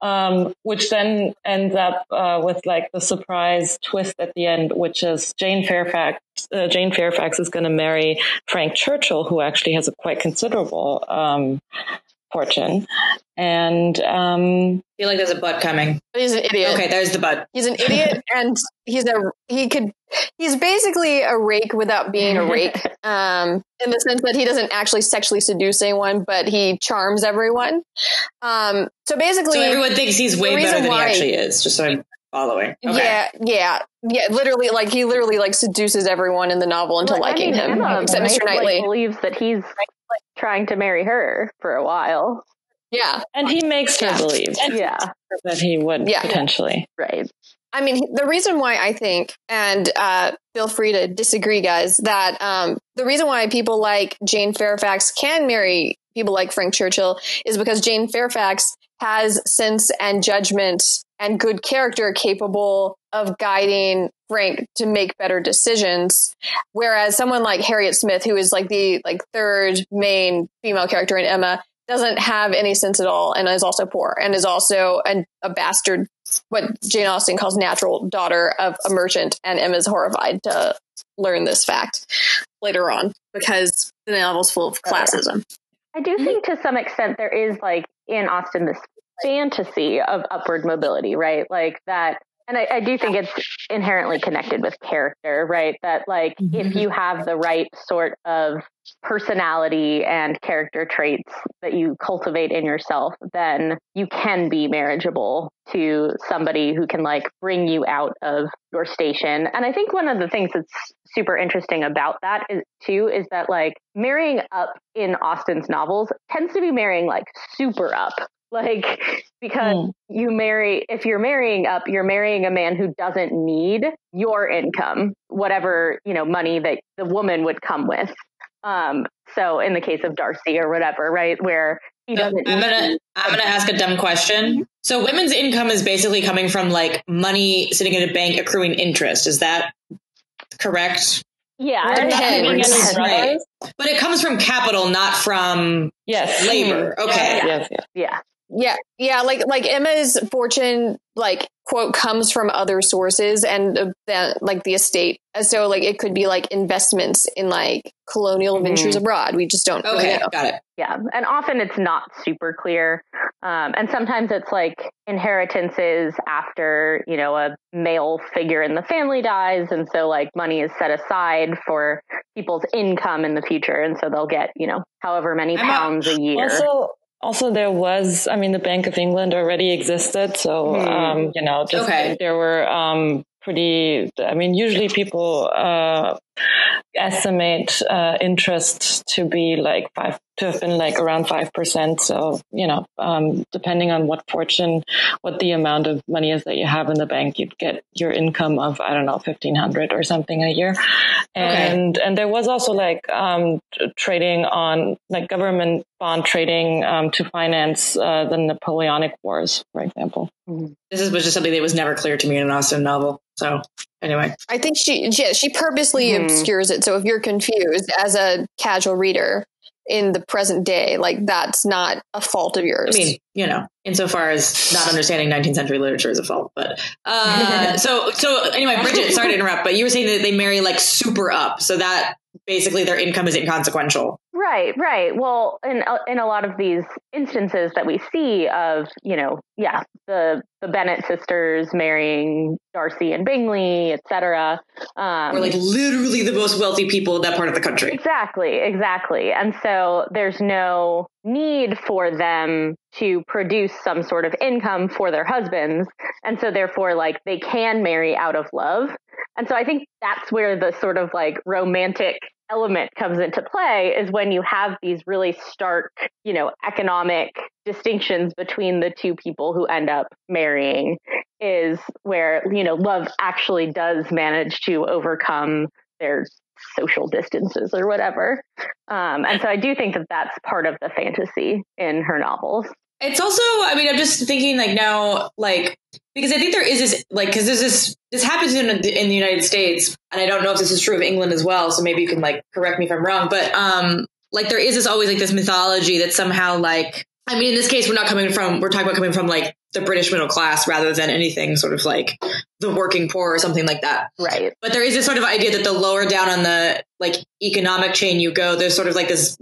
um, which then ends up uh, with like the surprise twist at the end, which is Jane Fairfax. Uh, Jane Fairfax is going to marry Frank Churchill, who actually has a quite considerable um, fortune, and um, I feel like there's a butt coming. He's an idiot. Okay, there's the butt. He's an idiot [laughs] and he's a he could he's basically a rake without being a rake. [laughs] Um in the sense that he doesn't actually sexually seduce anyone, but he charms everyone. Um so basically So everyone thinks he's way better than why- he actually is. Just so I'm following. Okay. Yeah, yeah, yeah. Literally, like he literally like seduces everyone in the novel into Like, I liking mean, him, Emma, except right, Mr. like, Knightley. believes that he's Like, trying to marry her for a while. Yeah, and he makes her Yeah. believe Yeah, that he would Yeah. potentially. right. I mean, the reason why I think, and uh, feel free to disagree, guys, that um, the reason why people like Jane Fairfax can marry people like Frank Churchill is because Jane Fairfax has sense and judgment and good character capable of guiding Frank to make better decisions. Whereas someone like Harriet Smith, who is like the like third main female character in Emma, doesn't have any sense at all and is also poor and is also an, a bastard, what Jane Austen calls natural daughter of a merchant. And Emma's horrified to learn this fact later on because the novel's full of classism. I do think to some extent there is like in Austen this fantasy of upward mobility, right? Like that and I, I, do think it's inherently connected with character, right? That like mm-hmm. if you have the right sort of personality and character traits that you cultivate in yourself, then you can be marriageable to somebody who can like bring you out of your station. And I think one of the things that's super interesting about that is too is that like marrying up in Austen's novels tends to be marrying like super up like, [laughs] because mm. you marry, if you're marrying up, you're marrying a man who doesn't need your income, whatever, you know, money that the woman would come with. Um, so in the case of Darcy or whatever, right, where he doesn't. I'm gonna I'm gonna ask a dumb question. So women's income is basically coming from like money sitting in a bank accruing interest. Is that correct? Yeah, right. But it comes from capital, not from yes labor. Okay. Yeah. Yes, yes. yeah. Yeah, yeah, like like Emma's fortune, like quote, comes from other sources, and uh, that like the estate. So like it could be like investments in like colonial mm-hmm. ventures abroad. We just don't. Okay, really got it. Yeah, and often it's not super clear, um, and sometimes it's like inheritances after you know a male figure in the family dies, and so like money is set aside for people's income in the future, and so they'll get you know however many pounds a, a year. Also, also there was i mean the bank of england already existed so hmm. um, you know just okay. there were um, pretty i mean usually people uh, estimate uh, interest to be like five to have been like around 5%. So, you know, um, depending on what fortune, what the amount of money is that you have in the bank, you'd get your income of, I don't know, 1500 or something a year. And, okay. and there was also like, um, trading on like government bond trading, um, to finance, uh, the Napoleonic Wars, for example. Mm-hmm. This was just something that was never clear to me in an Austen novel. So anyway, I think she, yeah, she purposely mm-hmm. obscures it. So if you're confused as a casual reader, in the present day, like that's not a fault of yours. I mean, you know, insofar as not understanding 19th century literature is a fault, but uh, [laughs] so so anyway, Bridget, sorry to interrupt, but you were saying that they marry like super up, so that basically their income is inconsequential. Right, right. Well, in in a lot of these instances that we see of, you know, yeah, the the Bennet sisters marrying Darcy and Bingley, etc. Um, We're like literally the most wealthy people in that part of the country. Exactly, exactly. And so there's no need for them to produce some sort of income for their husbands. And so therefore, like they can marry out of love. And so I think that's where the sort of like romantic element comes into play is when you have these really stark, you know, economic distinctions between the two people who end up marrying is where, you know, love actually does manage to overcome their social distances or whatever. Um, and so I do think that that's part of the fantasy in her novels. It's also, I mean, I'm just thinking like now, like, because I think there is this, like, because there's this, this happens in, in the United States, and I don't know if this is true of England as well, so maybe you can, like, correct me if I'm wrong, but, um, like, there is this always, like, this mythology that somehow, like, I mean, in this case, we're not coming from, we're talking about coming from, like, the British middle class rather than anything sort of like the working poor or something like that. Right. But there is this sort of idea that the lower down on the, like, economic chain you go, there's sort of like this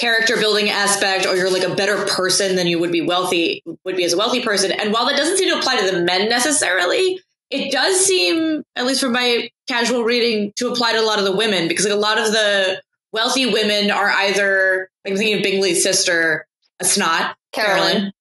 character building aspect or you're like a better person than you would be wealthy would be as a wealthy person. And while that doesn't seem to apply to the men necessarily it does seem at least from my casual reading to apply to a lot of the women because like a lot of the wealthy women are either like i'm thinking of bingley's sister a snot carolyn,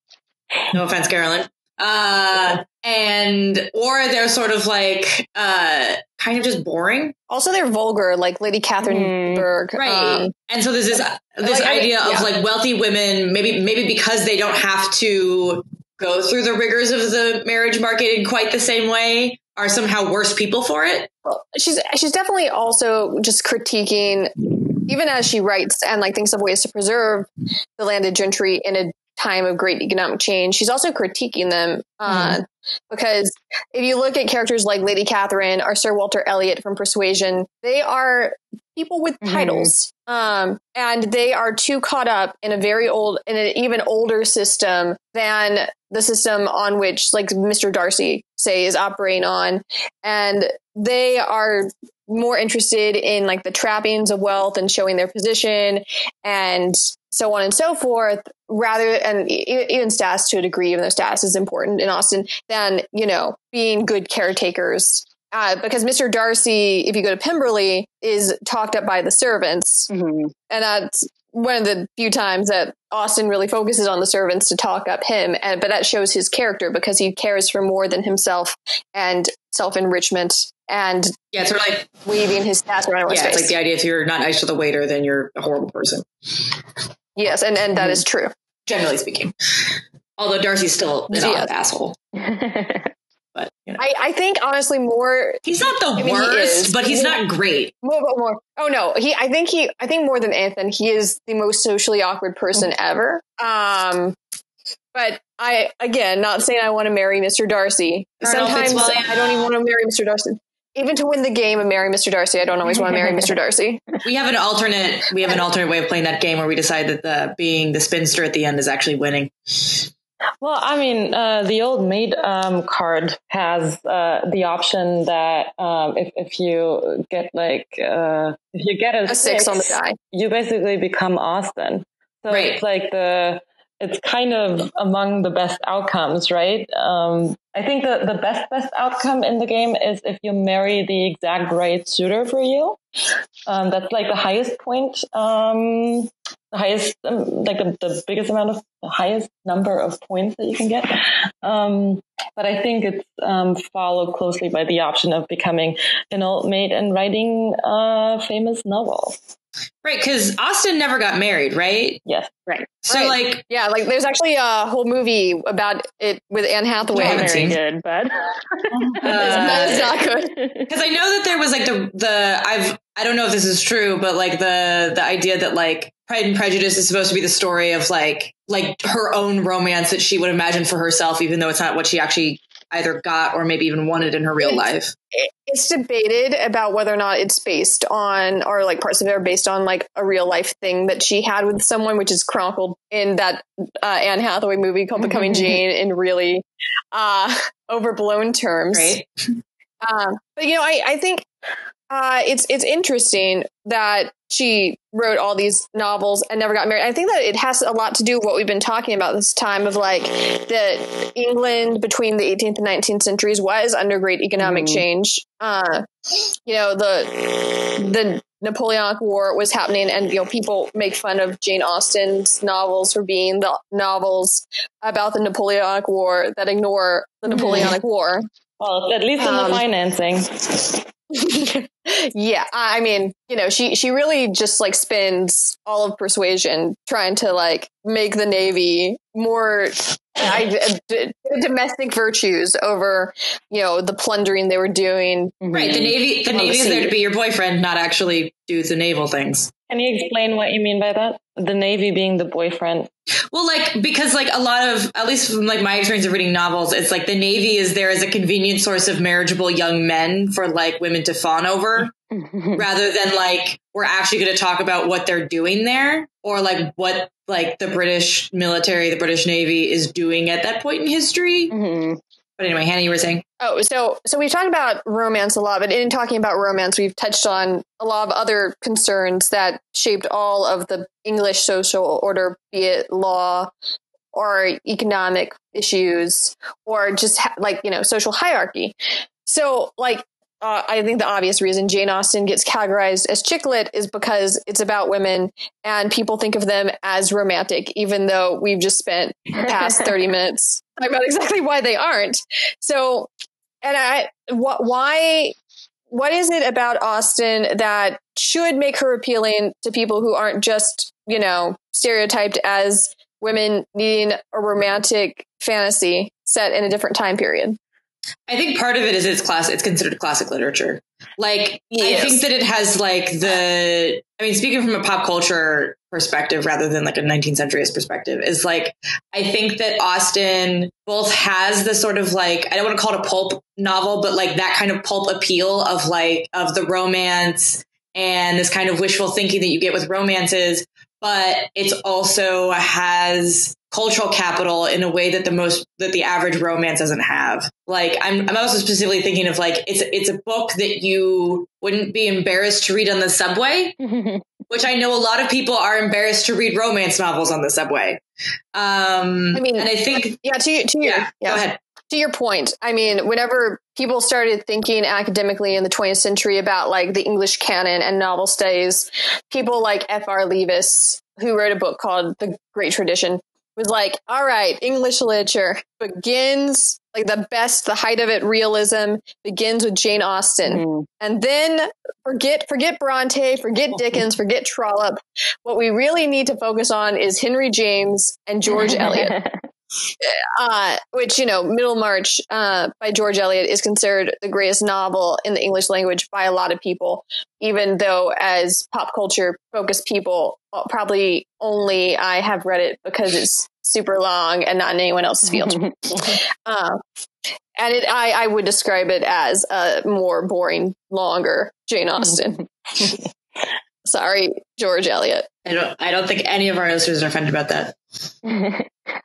carolyn. no offense carolyn. Uh, and or they're sort of like uh, kind of just boring. Also, they're vulgar, like Lady Catherine mm, Bourgh, right? Um, and so there's this this like, idea I, yeah. of like wealthy women, maybe maybe because they don't have to go through the rigors of the marriage market in quite the same way, are somehow worse people for it. Well, she's she's definitely also just critiquing, even as she writes and like thinks of ways to preserve the landed gentry in a time of great economic change. She's also critiquing them uh, mm-hmm. because if you look at characters like Lady Catherine or Sir Walter Elliot from Persuasion, they are people with mm-hmm. titles. Um, and they are too caught up in a very old, in an even older system than the system on which, like, Mr. Darcy, say, is operating on. And they are more interested in like the trappings of wealth and showing their position and so on and so forth rather and even status to a degree even though status is important in Austen than you know being good caretakers uh, because Mr. Darcy, if you go to Pemberley, is talked up by the servants, mm-hmm. and that's one of the few times that Austen really focuses on the servants to talk up him, and but that shows his character because he cares for more than himself and self enrichment and yeah, it's sort of like waving his staff around. Yeah, it's like the idea if you're not nice to the waiter, then you're a horrible person. Yes, and and that mm-hmm. is true, generally speaking. Although Darcy's still an yeah. asshole. [laughs] but you know. I, I think honestly more he's not the I mean, worst, he but he's more, not great. More, more, more. Oh no, he. I think he. I think more than Anthony, he is the most socially awkward person mm-hmm. ever. Um, but I again, not saying I want to marry Mr. Darcy. Sometimes I don't even want to marry Mr. Darcy even to win the game and marry Mr. Darcy, I don't always want to marry Mr. [laughs] Darcy. We have an alternate. We have an alternate way of playing that game where we decide that the being the spinster at the end is actually winning. Well, I mean, uh, the old maid um, card has uh, the option that um, if if you get like uh, if you get a, a six, six, on the die, you basically become Austen. So right. it's like the it's kind of among the best outcomes, right? Um, I think the, the best best outcome in the game is if you marry the exact right suitor for you. Um, that's like the highest point, um, the highest, um, like the, the, biggest amount of the highest number of points that you can get. Um, but I think it's um, followed closely by the option of becoming an old maid and writing a famous novels. Right, because Austen never got married, right? Yes, right. So, right. like, yeah, like there's actually a whole movie about it with Anne Hathaway. Not very good, but uh, [laughs] it's not good. Because [laughs] I know that there was like the the I've I don't know if this is true, but like the the idea that like Pride and Prejudice is supposed to be the story of like like her own romance that she would imagine for herself, even though it's not what she actually either got or maybe even wanted in her real life. It's debated about whether or not it's based on, or like parts of it are based on like a real life thing that she had with someone, which is chronicled in that uh, Anne Hathaway movie called Becoming Jane in really uh, overblown terms. Right. Um, but you know, I, I think uh, it's it's interesting that she wrote all these novels and never got married. I think that it has a lot to do with what we've been talking about this time of like that England between the 18th and 19th centuries was under great economic mm. change. Uh, you know, the the Napoleonic War was happening, and you know, people make fun of Jane Austen's novels for being the novels about the Napoleonic War that ignore the mm-hmm. Napoleonic. War. Well, at least in um, the financing. [laughs] yeah, I mean, you know, she she really just like spends all of persuasion trying to like make the navy more I, d- domestic virtues over you know the plundering they were doing. Right, the mm-hmm. navy the navy the is there to be your boyfriend, not actually do the naval things. Can you explain what you mean by that? The Navy being the boyfriend. Well, like because like a lot of at least from like my experience of reading novels, it's like the Navy is there as a convenient source of marriageable young men for like women to fawn over, [laughs] rather than like we're actually going to talk about what they're doing there or like what like the British military, the British Navy is doing at that point in history. Mm-hmm. But anyway, Hannah, you were saying. Oh, so so we've talked about romance a lot, but in talking about romance, we've touched on a lot of other concerns that shaped all of the English social order, be it law or economic issues or just ha- like you know social hierarchy. So, like uh, I think the obvious reason Jane Austen gets categorized as chick lit is because it's about women and people think of them as romantic, even though we've just spent the past [laughs] 30 minutes talking about exactly why they aren't. So, and I, what, why, what is it about Austen that should make her appealing to people who aren't just, you know, stereotyped as women needing a romantic fantasy set in a different time period? I think part of it is it's class. It's considered classic literature. Like Yes. I think that it has like the. I mean, speaking from a pop culture perspective rather than like a 19th centuryist perspective, is like I think that Austen both has the sort of like I don't want to call it a pulp novel, but like that kind of pulp appeal of like of the romance and this kind of wishful thinking that you get with romances, but it also has cultural capital in a way that the most that the average romance doesn't have. Like I'm I'm also specifically thinking of like it's it's a book that you wouldn't be embarrassed to read on the subway, [laughs] which I know a lot of people are embarrassed to read romance novels on the subway. Um I mean, and I think Yeah, to you, to yeah, yeah. go ahead. To your point, I mean, whenever people started thinking academically in the 20th century about like the English canon and novel studies, people like F.R. Leavis, who wrote a book called The Great Tradition, was like, all right, English literature begins like the best, the height of it, realism begins with Jane Austen. Mhm. And then forget forget Bronte, forget [laughs] Dickens, forget Trollope. What we really need to focus on is Henry James and George Eliot [laughs] uh, which you know, Middlemarch uh, by George Eliot is considered the greatest novel in the English language by a lot of people. Even though, as pop culture focused people, probably only I have read it because it's super long and not in anyone else's field. uh, [laughs] and it, I, I would describe it as a more boring, longer Jane Austen. [laughs] Sorry, George Eliot. I don't I don't think any of our listeners are offended about that. [laughs]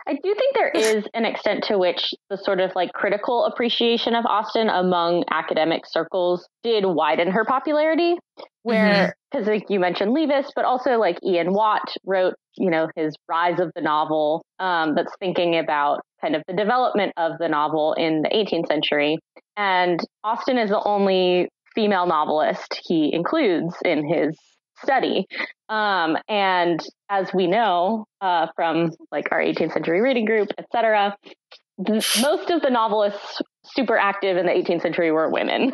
I do think there is an extent to which the sort of like critical appreciation of Austen among academic circles did widen her popularity. Where, because like you mentioned Leavis, but also like Ian Watt wrote, you know, his Rise of the Novel, um, that's thinking about kind of the development of the novel in the 18th century. And Austen is the only female novelist he includes in his study. Um, and as we know uh, from like our 18th century reading group, etc., most of the novelists super active in the 18th century were women,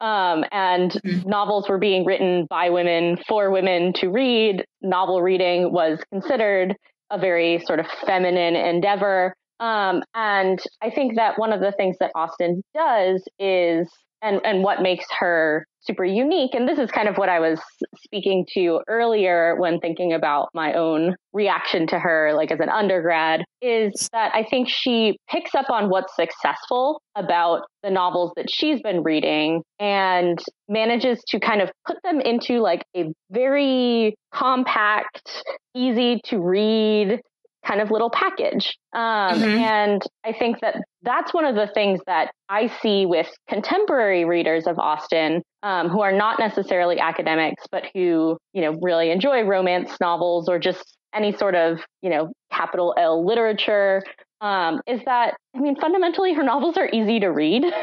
um, and novels were being written by women for women to read. Novel reading was considered a very sort of feminine endeavor. Um, and I think that one of the things that Austen does is, and, and what makes her super unique, and this is kind of what I was speaking to earlier when thinking about my own reaction to her, like as an undergrad, is that I think she picks up on what's successful about the novels that she's been reading and manages to kind of put them into like a very compact, easy to read kind of little package. Um, Mhm. And I think that that's one of the things that I see with contemporary readers of Austen um, who are not necessarily academics, but who, you know, really enjoy romance novels or just any sort of, you know, capital L literature. Um, is that, I mean, fundamentally, her novels are easy to read. [laughs]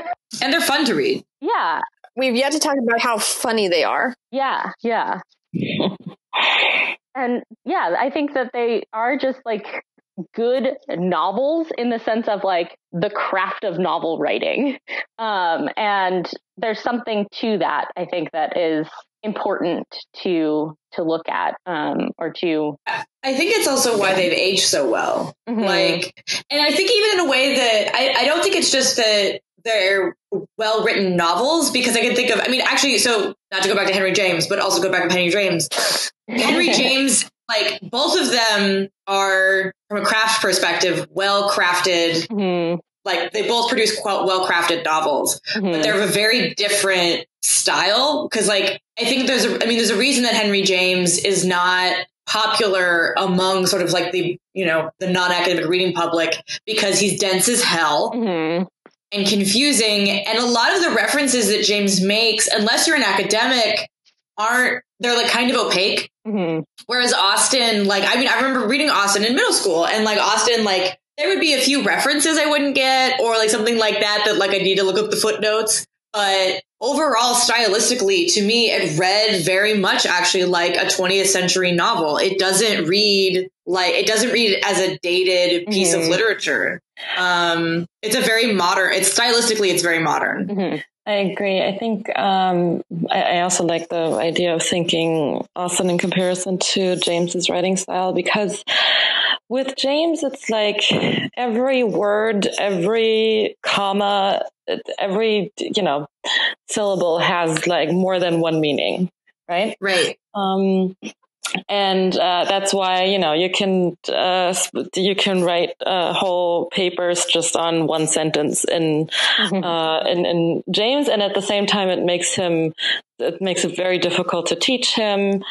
And they're fun to read. yeah, We've yet to talk about how funny they are. yeah, yeah. [laughs] and yeah, I think that they are just like good novels in the sense of like the craft of novel writing. Um, and there's something to that, I think, that is important to to look at um, or to I think it's also why they've aged so well. Mhm. Like, and I think even in a way that I, I don't think it's just that they're well written novels because I can think of, I mean, actually, so not to go back to Henry James, but also go back to [laughs] Henry James. Henry James, like, both of them are, from a craft perspective, well crafted. Mhm, Like, they both produce quite well crafted novels, mhm. but they're of a very different style. Cause, like, I think there's a, I mean, there's a reason that Henry James is not popular among sort of like the, you know, the non academic reading public because he's dense as hell Mhm. and confusing. And a lot of the references that James makes, unless you're an academic, aren't, they're like kind of opaque. Mhm. Whereas Austen, like, I mean, I remember reading Austen in middle school and like Austen, like, there would be a few references I wouldn't get or like something like that that like I need to look up the footnotes. But overall, stylistically, to me, it read very much actually like a 20th century novel. It doesn't read like, it doesn't read as a dated piece of Mhm. literature. Um, it's a very modern, it's stylistically, it's very modern. Mhm. I agree. I think um, I, I also like the idea of thinking Austen in comparison to James's writing style because with James, it's like every word, every comma every you know syllable has like more than one meaning, right? Right. Um, and uh, that's why you know you can uh, you can write uh, whole papers just on one sentence in, mm-hmm. Uh, in in James, and at the same time it makes him it makes it very difficult to teach him.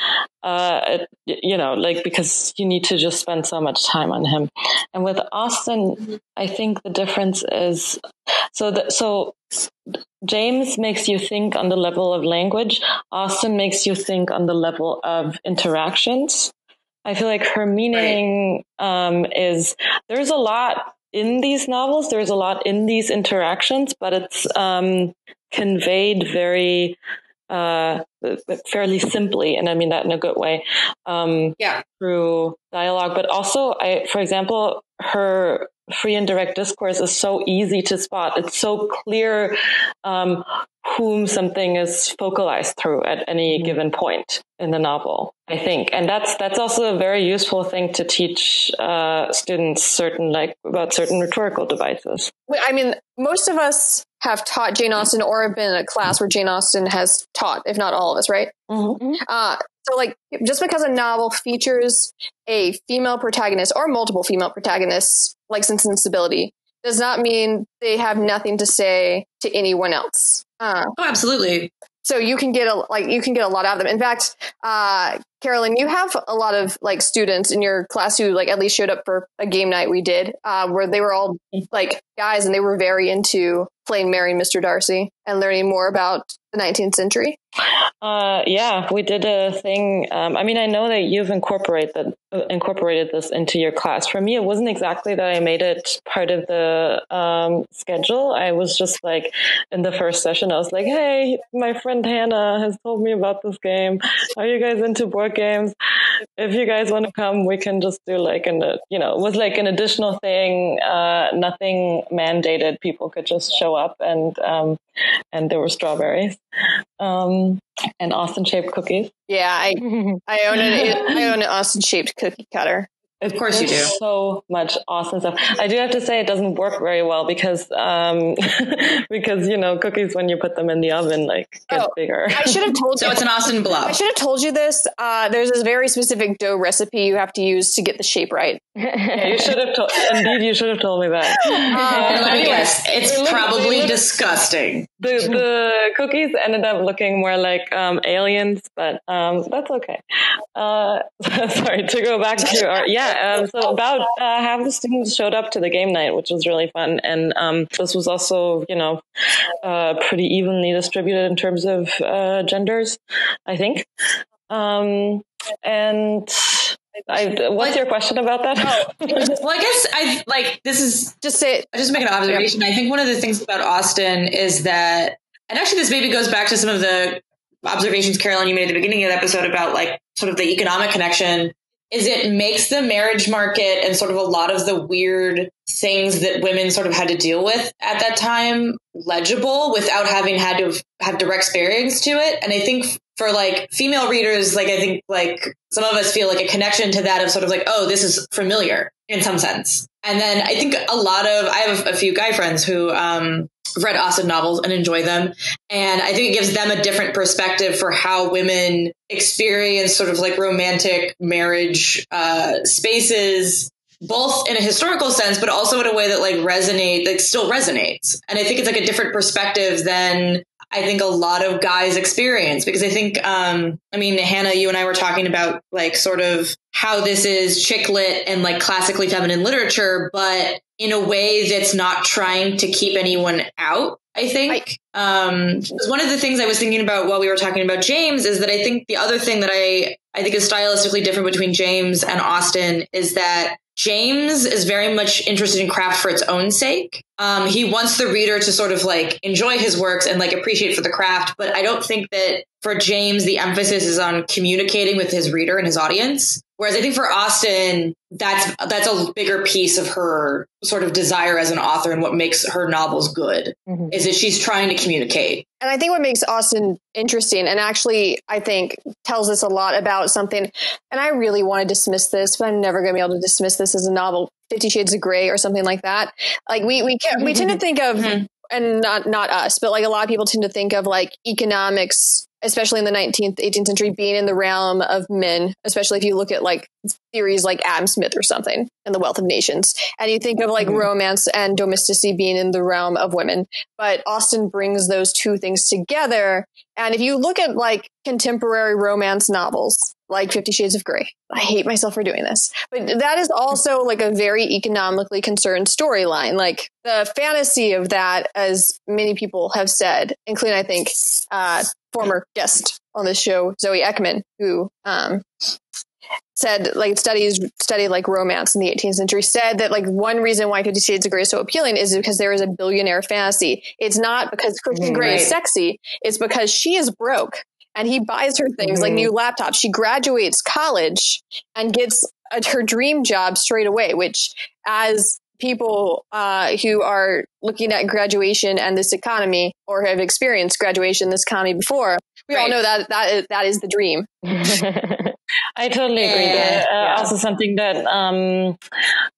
Uh, it, you know, like because you need to just spend so much time on him. And with Austen, mm-hmm. I think the difference is so that so James makes you think on the level of language. Austen makes you think on the level of interactions. I feel like her meaning um, is there's a lot in these novels. There's a lot in these interactions, but it's um, conveyed very uh, fairly simply, and I mean that in a good way. Um, yeah, through dialogue, but also, I, for example, her free indirect discourse is so easy to spot. It's so clear um, whom something is focalized through at any mm-hmm. given point in the novel. I think, and that's that's also a very useful thing to teach uh, students certain like about certain rhetorical devices. I mean, most of us have taught Jane Austen or have been in a class where Jane Austen has taught, if not all of us, right? Mm-hmm. Uh, so, like, just because a novel features a female protagonist or multiple female protagonists, like Sense and Sensibility, does not mean they have nothing to say to anyone else. Uh, oh, absolutely. So you can get a like you can get a lot out of them. In fact, uh, Carolyn, you have a lot of like students in your class who like at least showed up for a game night we did, uh, where they were all like guys and they were very into playing Marrying Mr. Darcy and learning more about the 19th century. Uh, yeah, we did a thing. Um, I mean, I know that you've incorporated uh, incorporated this into your class. For me, it wasn't exactly that I made it part of the um, schedule. I was just like in the first session, I was like, "Hey, my friend Hannah has told me about this game. Are you guys into board games? If you guys want to come, we can just do like an you know, it was like an additional thing. Uh, nothing mandated. People could just show up and um, and there were strawberries um, and Austen shaped cookies. Yeah, I [laughs] I own an, I own an Austen shaped cookie cutter. Of course you do. So much awesome stuff. I do have to say it doesn't work very well because um [laughs] because you know cookies when you put them in the oven like get oh, bigger. I should have told you. So it's an Austen blob. I should have told you this. Uh, there's this very specific dough recipe you have to use to get the shape right. yeah, you should have told. Indeed, you should have told me that. Um, let me guess. It's look, probably look, disgusting. The the cookies ended up looking more like um, aliens, but um, that's okay. Uh, [laughs] sorry to go back to our yeah um, so about uh, half the students showed up to the game night, which was really fun. And um, this was also, you know, uh, pretty evenly distributed in terms of uh, genders, I think. Um, and I, what's your question about that? Oh, [laughs] well, I guess I like this is just say I just make an observation. I think one of the things about Austen is that, and actually, this maybe goes back to some of the observations, Carolyn, you made at the beginning of the episode about like sort of the economic connection is it makes the marriage market and sort of a lot of the weird things that women sort of had to deal with at that time legible without having had to have direct experience to it. And I think for like female readers, like I think like some of us feel like a connection to that of sort of like, oh, this is familiar in some sense. And then I think a lot of I have a few guy friends who um read Austen novels and enjoy them. And I think it gives them a different perspective for how women experience sort of like romantic marriage uh, spaces, both in a historical sense, but also in a way that like resonate, like still resonates. And I think it's like a different perspective than I think a lot of guys experience because I think, um, I mean, Hannah, you and I were talking about like sort of how this is chick lit and like classically feminine literature, but in a way that's not trying to keep anyone out. I think. Um, one of the things I was thinking about while we were talking about James is that I think the other thing that I, I think is stylistically different between James and Austen is that James is very much interested in craft for its own sake. Um, he wants the reader to sort of like enjoy his works and like appreciate for the craft, but I don't think that for James the emphasis is on communicating with his reader and his audience. Whereas I think for Austen, that's that's a bigger piece of her sort of desire as an author and what makes her novels good mm-hmm. is that she's trying to communicate. And I think what makes Austen interesting and actually I think tells us a lot about something and I really want to dismiss this, but I'm never going to be able to dismiss this as a novel 50 shades of gray or something like that. Like we we can, we tend to think of mm-hmm. and not not us, but like a lot of people tend to think of like economics, especially in the 19th, 18th century, being in the realm of men. Especially if you look at like theories like Adam Smith or something and the Wealth of Nations, and you think of like mm-hmm. romance and domesticity being in the realm of women. But Austen brings those two things together. And if you look at like contemporary romance novels, like Fifty Shades of Grey. I hate myself for doing this, but that is also like a very economically concerned storyline. Like the fantasy of that, as many people have said, including I think uh, former guest on this show, Zoe Ekman, who um, said like studies studied like romance in the 18th century said that like one reason why 50 shades of gray is so appealing is because there is a billionaire fantasy it's not because christian grey right. is sexy it's because she is broke and he buys her things mm-hmm. like new laptops. She graduates college and gets a, her dream job straight away, which as people uh, who are looking at graduation and this economy or have experienced graduation this economy before we right. all know that that is, that is the dream [laughs] I totally agree. Uh, yeah. Also, something that um,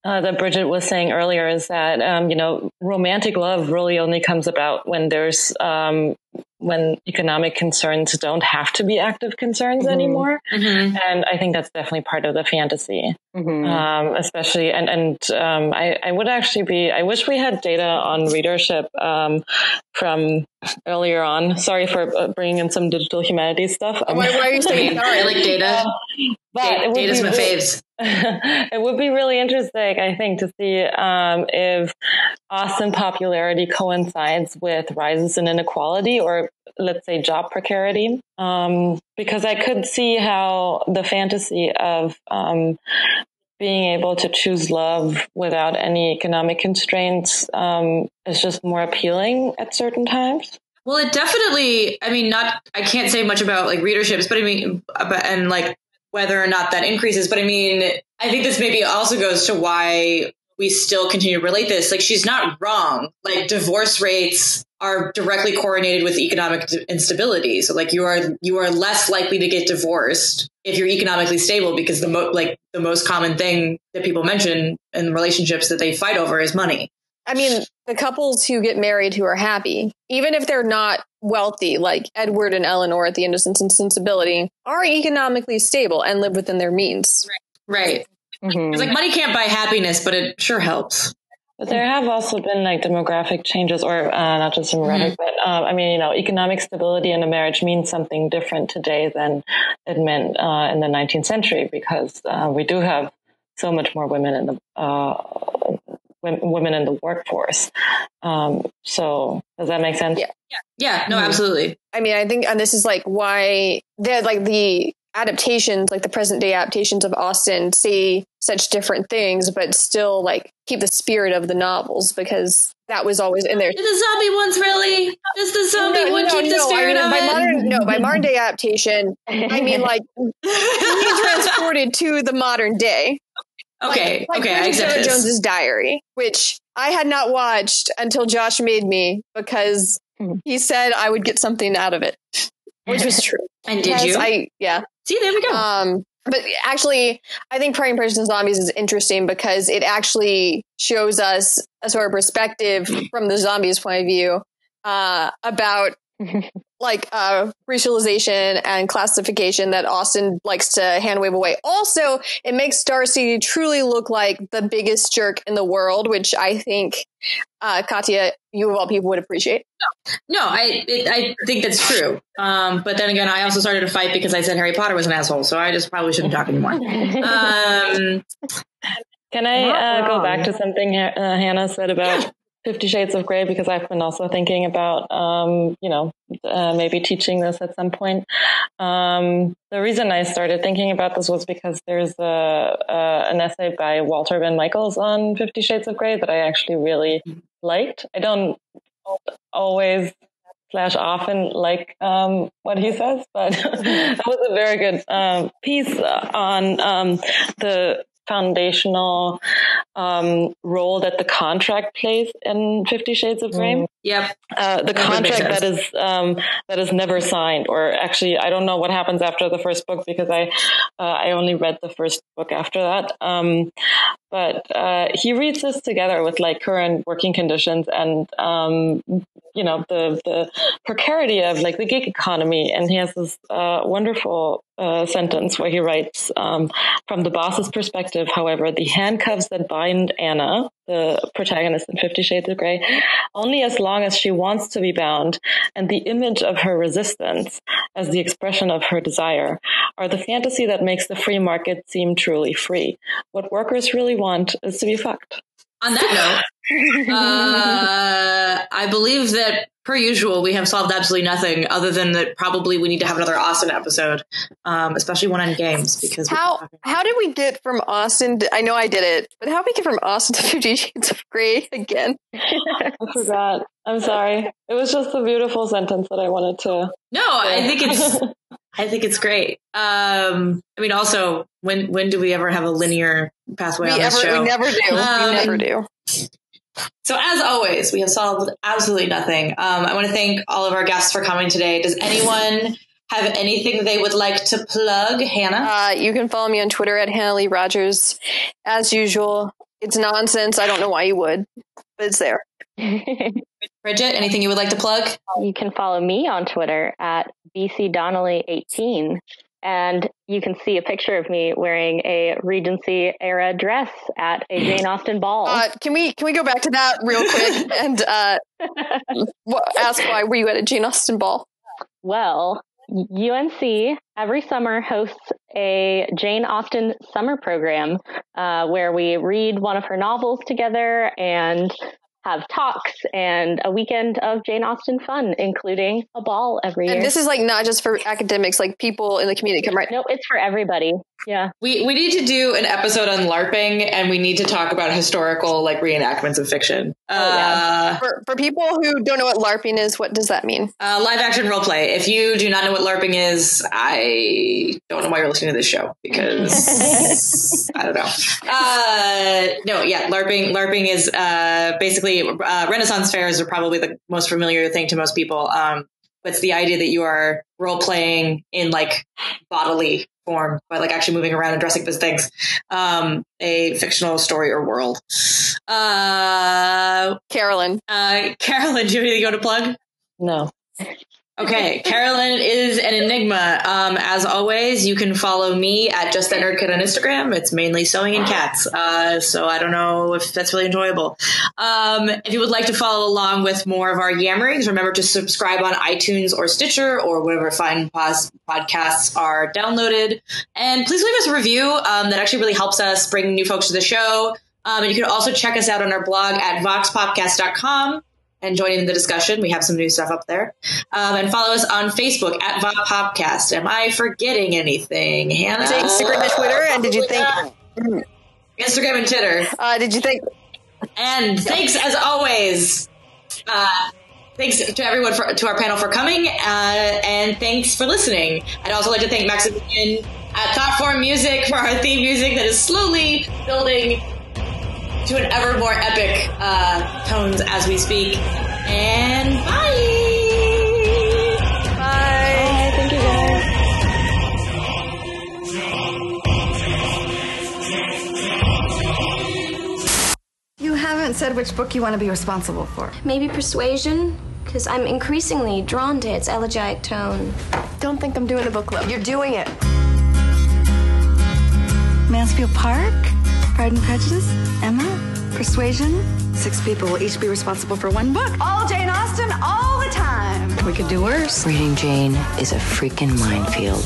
uh, that Bridget was saying earlier is that um, you know romantic love really only comes about when there's um, when economic concerns don't have to be active concerns mm-hmm. anymore. Mm-hmm. And I think that's definitely part of the fantasy, mm-hmm. um, especially. And, and um, I, I, would actually be, I wish we had data on readership um, from earlier on. Sorry for uh, bringing in some digital humanities stuff. why, why, are you saying I like data. [laughs] But data's my faves. [laughs] it would be really interesting, I think, to see um, if Austen popularity coincides with rises in inequality or, let's say, job precarity. Um, because I could see how the fantasy of um, being able to choose love without any economic constraints um, is just more appealing at certain times. Well, it definitely, I mean, not, I can't say much about like readerships, but I mean, and like whether or not that increases. But I mean, I think this maybe also goes to why we still continue to relate this. Like, she's not wrong. Like, divorce rates are directly correlated with economic instability. So, like, you are you are less likely to get divorced if you're economically stable because the mo- like the most common thing that people mention in relationships that they fight over is money. I mean, the couples who get married who are happy, even if they're not wealthy, like Edward and Elinor at the in Sense and Sensibility, are economically stable and live within their means. Right. right. Mm-hmm. It's like money can't buy happiness, but it sure helps. But there have also been like demographic changes, or uh, not just demographic, mm-hmm. but um, I mean, you know, economic stability in a marriage means something different today than it meant uh, in the 19th century because uh, we do have so much more women in the uh, women in the workforce. Um, so does that make sense? Yeah. Yeah. Yeah. No, mm-hmm. absolutely. I mean, I think, and this is like why they're like the adaptations, like the present day adaptations of Austen, say such different things, but still like keep the spirit of the novels because that was always in there. Did the zombie ones really? Does the zombie no, one no, keep no, the spirit I mean, of by it? Modern, no, by [laughs] modern day adaptation, I mean like [laughs] transported to the modern day. Okay, like, okay, like I accept this. Jones's Diary, which I had not watched until Josh made me because hmm. he said I would get something out of it, which was [laughs] true. and did you? I yeah. See, there we go. Um, but actually, I think Pride and Prejudice and Zombies is interesting because it actually shows us a sort of perspective [clears throat] from the zombies' point of view uh, about like uh, racialization and classification that Austen likes to hand wave away. Also, it makes Darcy truly look like the biggest jerk in the world, which I think uh, Katya, you of all people would appreciate. No, I it, I think that's true. Um, but then again, I also started a fight because I said Harry Potter was an asshole, so I just probably shouldn't talk anymore. [laughs] um, Can I uh, go back to something uh, Hannah said about Fifty Shades of Grey because I've been also thinking about, um, you know, uh, maybe teaching this at some point. Um, the reason I started thinking about this was because there's a, an essay by Walter Benn Michaels on Fifty Shades of Grey that I actually really liked. I don't always slash often like um, what he says, but [laughs] that was a very good um, piece on um, the foundational um, role that the contract plays in Fifty Shades of Grey. Mm. Yep. Uh, the contract that is um, that is never signed, or actually, I don't know what happens after the first book because I uh, I only read the first book after that. Um, but uh, he reads this together with like current working conditions and um, you know the the precarity of like the gig economy, and he has this uh, wonderful uh, sentence where he writes, um, from the boss's perspective, however, the handcuffs that bind Anna, the protagonist in Fifty Shades of Grey, only as long as she wants to be bound, and the image of her resistance as the expression of her desire, are the fantasy that makes the free market seem truly free. What workers really want is to be fucked. On that note, [laughs] uh, I believe that per usual, we have solved absolutely nothing other than that probably we need to have another Austen episode, um, especially one on games because how how did we get from Austen? To, I know I did it, but how did we get from Austen to [laughs] Fifty Shades of Grey again? [laughs] I forgot. I'm sorry. It was just a beautiful sentence that I wanted to. No, I think it's I think it's great. Um, I mean, also, when when do we ever have a linear pathway we on this ever, show? We never do. Um, we never do. So, as always, we have solved absolutely nothing. Um, I want to thank all of our guests for coming today. Does anyone have anything they would like to plug, Hannah? Uh, you can follow me on Twitter at Hannah Lee Rogers. As usual, it's nonsense. I don't know why you would, but it's there. [laughs] Bridget, anything you would like to plug? You can follow me on Twitter at BC Donnelly18. And you can see a picture of me wearing a Regency era dress at a Jane [laughs] Austen ball. Uh, can we can we go back to that real quick [laughs] and uh, ask why were you at a Jane Austen ball? Well, UNC every summer hosts a Jane Austen summer program uh, where we read one of her novels together and have talks and a weekend of Jane Austen fun, including a ball every year. And this is like not just for academics, like people in the community come right. No, it's for everybody. Yeah. We we need to do an episode on LARPing and we need to talk about historical like reenactments of fiction. Oh, yeah. uh, for, for people who don't know what LARPing is, what does that mean? Uh, live action role play. If you do not know what LARPing is, I don't know why you're listening to this show because [laughs] I don't know. Uh, no, yeah, LARPing. LARPing is uh, basically uh, Renaissance fairs are probably the most familiar thing to most people. Um, but it's the idea that you are role playing in like bodily form by like actually moving around and dressing as things. Um, a fictional story or world. Uh, Carolyn. Uh, Carolyn, do you have anything you want to plug? No. Okay, [laughs] Carolyn is an enigma. Um, as always, you can follow me at Just That Nerd Kid on Instagram. It's mainly sewing and cats, uh, so I don't know if that's really enjoyable. Um, if you would like to follow along with more of our yammerings, remember to subscribe on iTunes or Stitcher or whatever fine pos- podcasts are downloaded. And please leave us a review. Um, that actually really helps us bring new folks to the show. Um, and you can also check us out on our blog at voxpopcast.com and join in the discussion. We have some new stuff up there. Um, and follow us on Facebook at VOP Popcast. Am I forgetting anything, Hannah? Instagram and Twitter. And did you think Instagram and Twitter? Uh, did you think? And thanks as always. Uh, thanks to everyone for, to our panel for coming, uh, and thanks for listening. I'd also like to thank Maximilian at Thoughtform Music for our theme music that is slowly building to an ever more epic uh, tones as we speak. And bye. Bye. bye. Thank you, guys. You haven't said which book you want to be responsible for. Maybe Persuasion, because I'm increasingly drawn to its elegiac tone. Don't think I'm doing a book club. You're doing it. Mansfield Park? Pride and Prejudice, Emma, Persuasion. Six people will each be responsible for one book. All Jane Austen, all the time. We could do worse. Reading Jane is a freaking minefield.